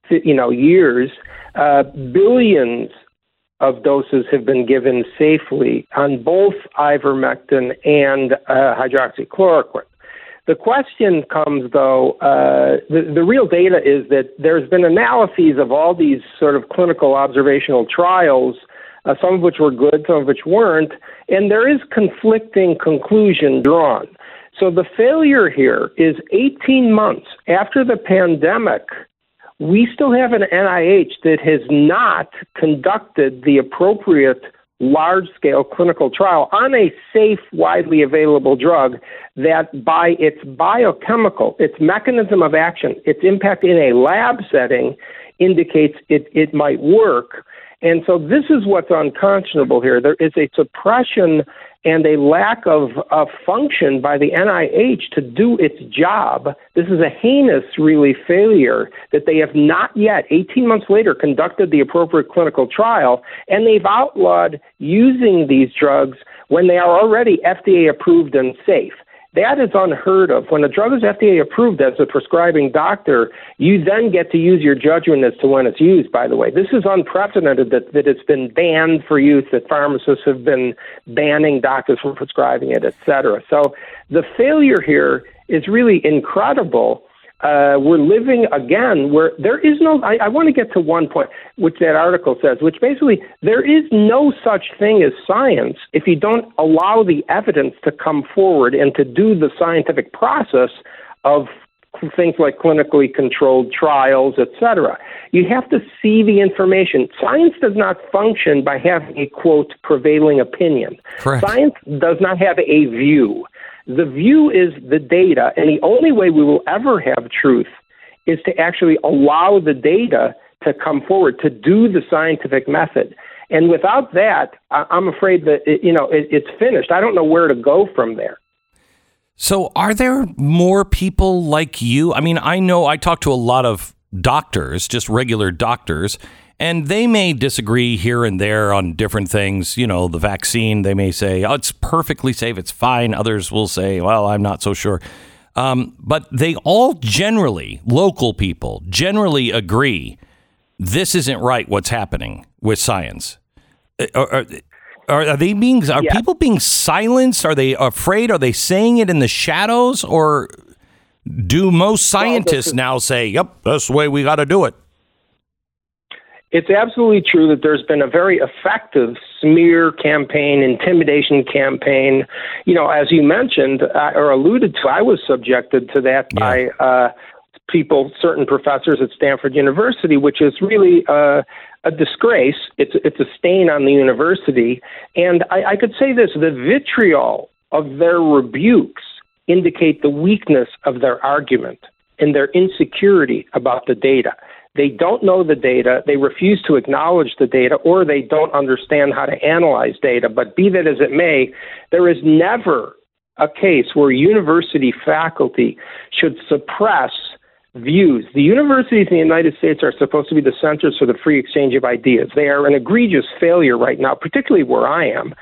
you know, years. Uh, billions of doses have been given safely on both ivermectin and uh, hydroxychloroquine. The question comes, though, uh, the, the real data is that there's been analyses of all these sort of clinical observational trials, uh, some of which were good, some of which weren't, and there is conflicting conclusion drawn. So the failure here is 18 months after the pandemic, we still have an NIH that has not conducted the appropriate large scale clinical trial on a safe, widely available drug that, by its biochemical, its mechanism of action, its impact in a lab setting, indicates it, it might work. And so this is what's unconscionable here. There is a suppression and a lack of, of function by the NIH to do its job. This is a heinous, really, failure that they have not yet, 18 months later, conducted the appropriate clinical trial, and they've outlawed using these drugs when they are already FDA approved and safe. That is unheard of. When a drug is FDA approved as a prescribing doctor, you then get to use your judgment as to when it's used, by the way. This is unprecedented that, that it's been banned for use, that pharmacists have been banning doctors from prescribing it, et cetera. So the failure here is really incredible uh, we're living again where there is no. I, I want to get to one point, which that article says, which basically there is no such thing as science if you don't allow the evidence to come forward and to do the scientific process of things like clinically controlled trials, etc. You have to see the information. Science does not function by having a quote prevailing opinion. Correct. Science does not have a view. The view is the data, and the only way we will ever have truth is to actually allow the data to come forward, to do the scientific method. And without that, I'm afraid that you know it, it's finished. I don't know where to go from there. So, are there more people like you? I mean, I know I talk to a lot of doctors, just regular doctors, and they may disagree here and there on different things. You know, the vaccine, they may say, oh, it's perfectly safe, it's fine. Others will say, well, I'm not so sure. Um, but they all generally, local people, generally agree this isn't right what's happening with science. Uh, are, are, are they being, are Yeah. people being silenced? Are they afraid? Are they saying it in the shadows? Or do most scientists now say, yep, that's the way we got to do it? It's absolutely true that there's been a very effective smear campaign, intimidation campaign. You know, as you mentioned uh, or alluded to, I was subjected to that by uh, people, certain professors at Stanford University, which is really uh, a disgrace. It's it's a stain on the university. And I, I could say this: the vitriol of their rebukes indicate the weakness of their argument and their insecurity about the data. They don't know the data, they refuse to acknowledge the data, or they don't understand how to analyze data. But be that as it may, there is never a case where university faculty should suppress views. The universities in the United States are supposed to be the centers for the free exchange of ideas. They are an egregious failure right now, particularly where I am.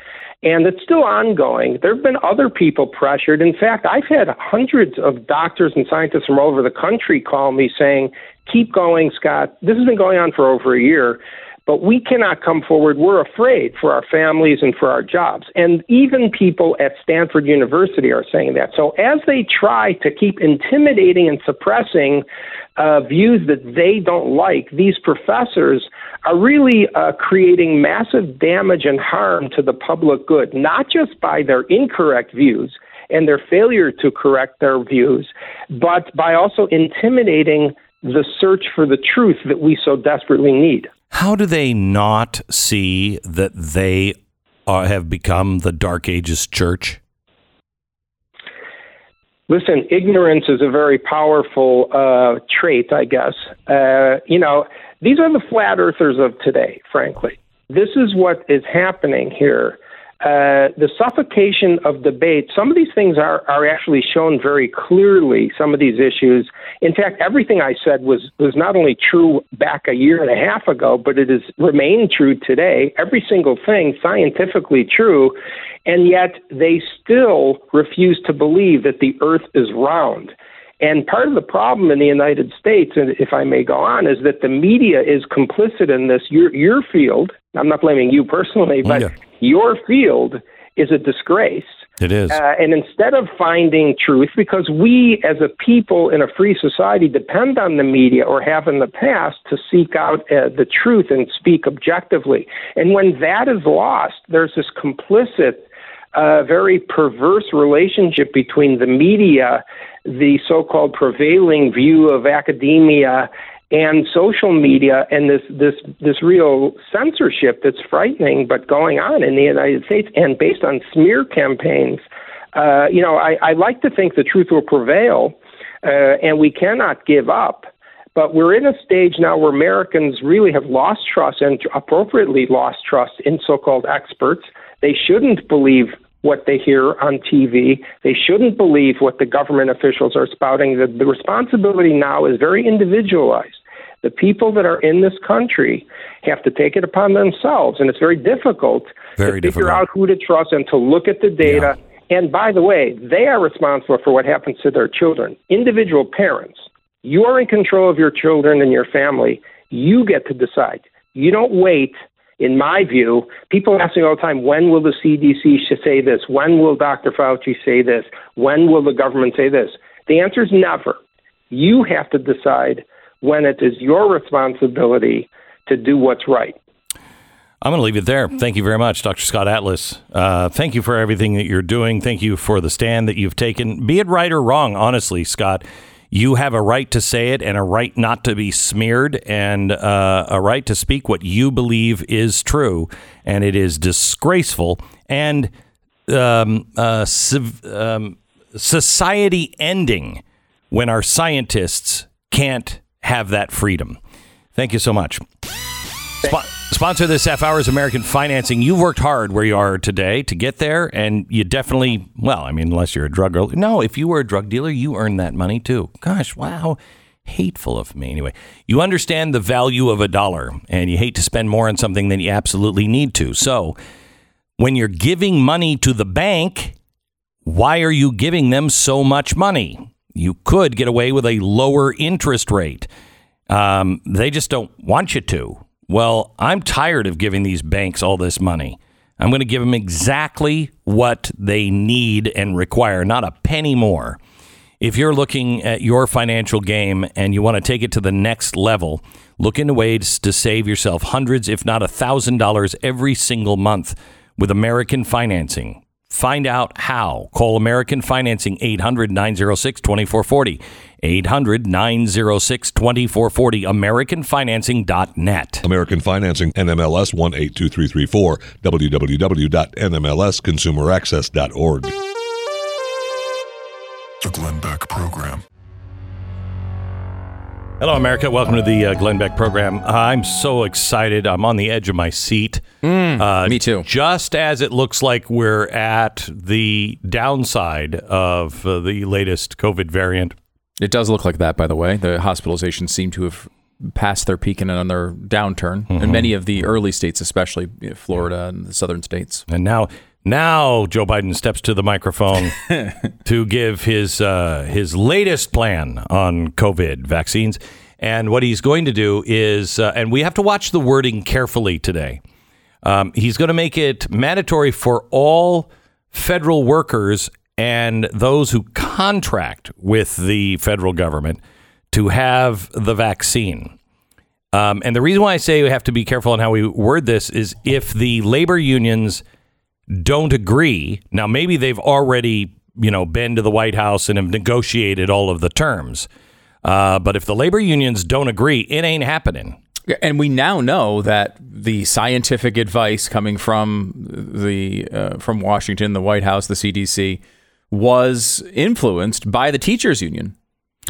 And it's still ongoing. There have been other people pressured. In fact, I've had hundreds of doctors and scientists from all over the country call me saying, keep going, Scott. This has been going on for over a year. But we cannot come forward. We're afraid for our families and for our jobs. And even people at Stanford University are saying that. So as they try to keep intimidating and suppressing uh, views that they don't like, these professors are really uh, creating massive damage and harm to the public good, not just by their incorrect views and their failure to correct their views, but by also intimidating the search for the truth that we so desperately need. How do they not see that they are, have become the Dark Ages church? Listen, ignorance is a very powerful uh, trait, I guess. Uh, you know, these are the flat earthers of today, frankly. This is what is happening here uh, the suffocation of debate, some of these things are, are actually shown very clearly, some of these issues. In fact, everything I said was, was not only true back a year and a half ago, but it has remained true today. Every single thing scientifically true, and yet they still refuse to believe that the earth is round. And part of the problem in the United States, and if I may go on, is that the media is complicit in this. Your, your field, I'm not blaming you personally, but yeah. your field is a disgrace. It is. Uh, and instead of finding truth, because we as a people in a free society depend on the media or have in the past to seek out uh, the truth and speak objectively. And when that is lost, there's this complicit, uh, very perverse relationship between the media the so-called prevailing view of academia and social media and this this this real censorship that's frightening but going on in the United States and based on smear campaigns. Uh, you know, I, I like to think the truth will prevail, uh, and we cannot give up. But we're in a stage now where Americans really have lost trust and appropriately lost trust in so-called experts. They shouldn't believe what they hear on TV. They shouldn't believe what the government officials are spouting. The, the responsibility now is very individualized. The people that are in this country have to take it upon themselves, and it's very difficult very to figure out who to trust and to look at the data. Yeah. And by the way, they are responsible for what happens to their children. Individual parents, you are in control of your children and your family. You get to decide. You don't wait in my view, people ask me all the time, when will the CDC say this? When will Dr. Fauci say this? When will the government say this? The answer is never. You have to decide when it is your responsibility to do what's right. I'm going to leave it there. Thank you very much, Dr. Scott Atlas. Uh, thank you for everything that you're doing. Thank you for the stand that you've taken. Be it right or wrong, honestly, Scott, you have a right to say it and a right not to be smeared and uh, a right to speak what you believe is true. And it is disgraceful and um, uh, civ- um, society ending when our scientists can't have that freedom. Thank you so much. Spot- Sponsor this half hour is American Financing. You've worked hard where you are today to get there, and you definitely, well, I mean, unless you're a drug dealer. No, if you were a drug dealer, you earned that money too. Gosh, wow. Hateful of me. Anyway, you understand the value of a dollar, and you hate to spend more on something than you absolutely need to. So, when you're giving money to the bank, why are you giving them so much money? You could get away with a lower interest rate. Um, they just don't want you to. Well, I'm tired of giving these banks all this money. I'm going to give them exactly what they need and require, not a penny more. If you're looking at your financial game and you want to take it to the next level, look into ways to save yourself hundreds, if not a thousand dollars every single month with American Financing. Find out how. Call American Financing 800 906 2440. 800 906 2440. AmericanFinancing.net. American Financing, NMLS 182334. www.nmlsconsumeraccess.org. The Glenn Beck Program. Hello, America. Welcome to the uh, Glenn Beck program. I'm so excited. I'm on the edge of my seat. Mm, Uh, me too. Just as it looks like we're at the downside of uh, the latest COVID variant. It does look like that, by the way. The hospitalizations seem to have passed their peak and on their downturn in many of the early states, especially Florida and the southern states. And now, now Joe Biden steps to the microphone to give his uh, his latest plan on COVID vaccines. And what he's going to do is, uh, and we have to watch the wording carefully today. Um, he's going to make it mandatory for all federal workers and those who contract with the federal government to have the vaccine. Um, and the reason why I say we have to be careful on how we word this is if the labor unions don't agree, now maybe they've already, you know, been to the White House and have negotiated all of the terms. Uh, but if the labor unions don't agree, it ain't happening. And we now know that the scientific advice coming from the uh, from Washington, the White House, the CDC, was influenced by the teachers union.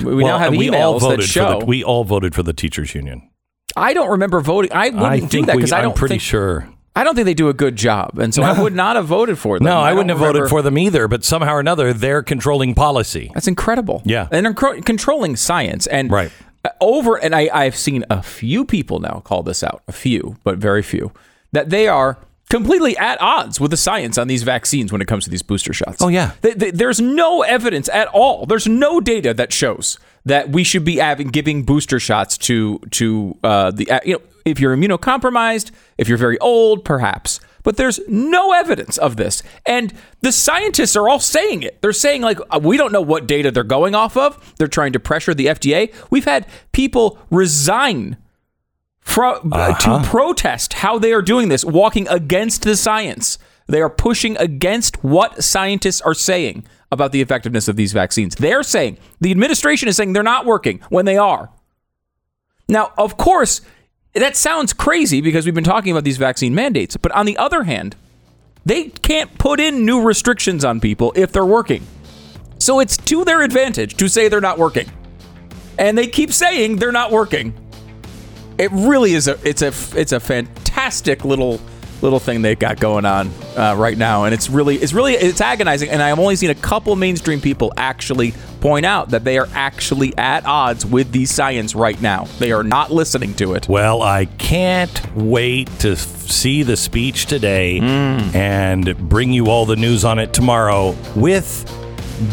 We Well, now have we emails that show. the, we all voted for the teachers union. I don't remember voting. I wouldn't I do that because I I'm don't pretty think, sure. I don't think they do a good job, and so I would not have voted for them. No, I, wouldn't don't have voted for them either. But somehow or another, they're controlling policy. That's incredible. Yeah. and they're controlling science and Right. over. And I, I've seen a few people now call this out. A few, but very few. That they are completely at odds with the science on these vaccines when it comes to these booster shots. Oh, yeah. Th- th- there's no evidence at all. There's no data that shows that we should be having giving booster shots to to uh, the uh, you know if you're immunocompromised, if you're very old, perhaps. But there's no evidence of this, and the scientists are all saying it. They're saying like uh, we don't know what data they're going off of. They're trying to pressure the FDA. We've had people resign fro- uh, to protest how they are doing this, walking against the science. They are pushing against what scientists are saying about the effectiveness of these vaccines. They're saying the administration is saying they're not working when they are. Now, of course, that sounds crazy because we've been talking about these vaccine mandates. But on the other hand, they can't put in new restrictions on people if they're working. So it's to their advantage to say they're not working. And they keep saying they're not working. It really is a it's a it's a fantastic little little thing they've got going on uh, right now, and it's really it's really it's agonizing. And I've only seen a couple mainstream people actually point out that they are actually at odds with the science right now. They are not listening to it. Well, I can't wait to see the speech today Hmm. and bring you all the news on it tomorrow with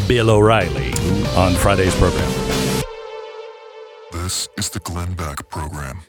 Bill O'Reilly on Friday's program. This is the Glenn Beck Program.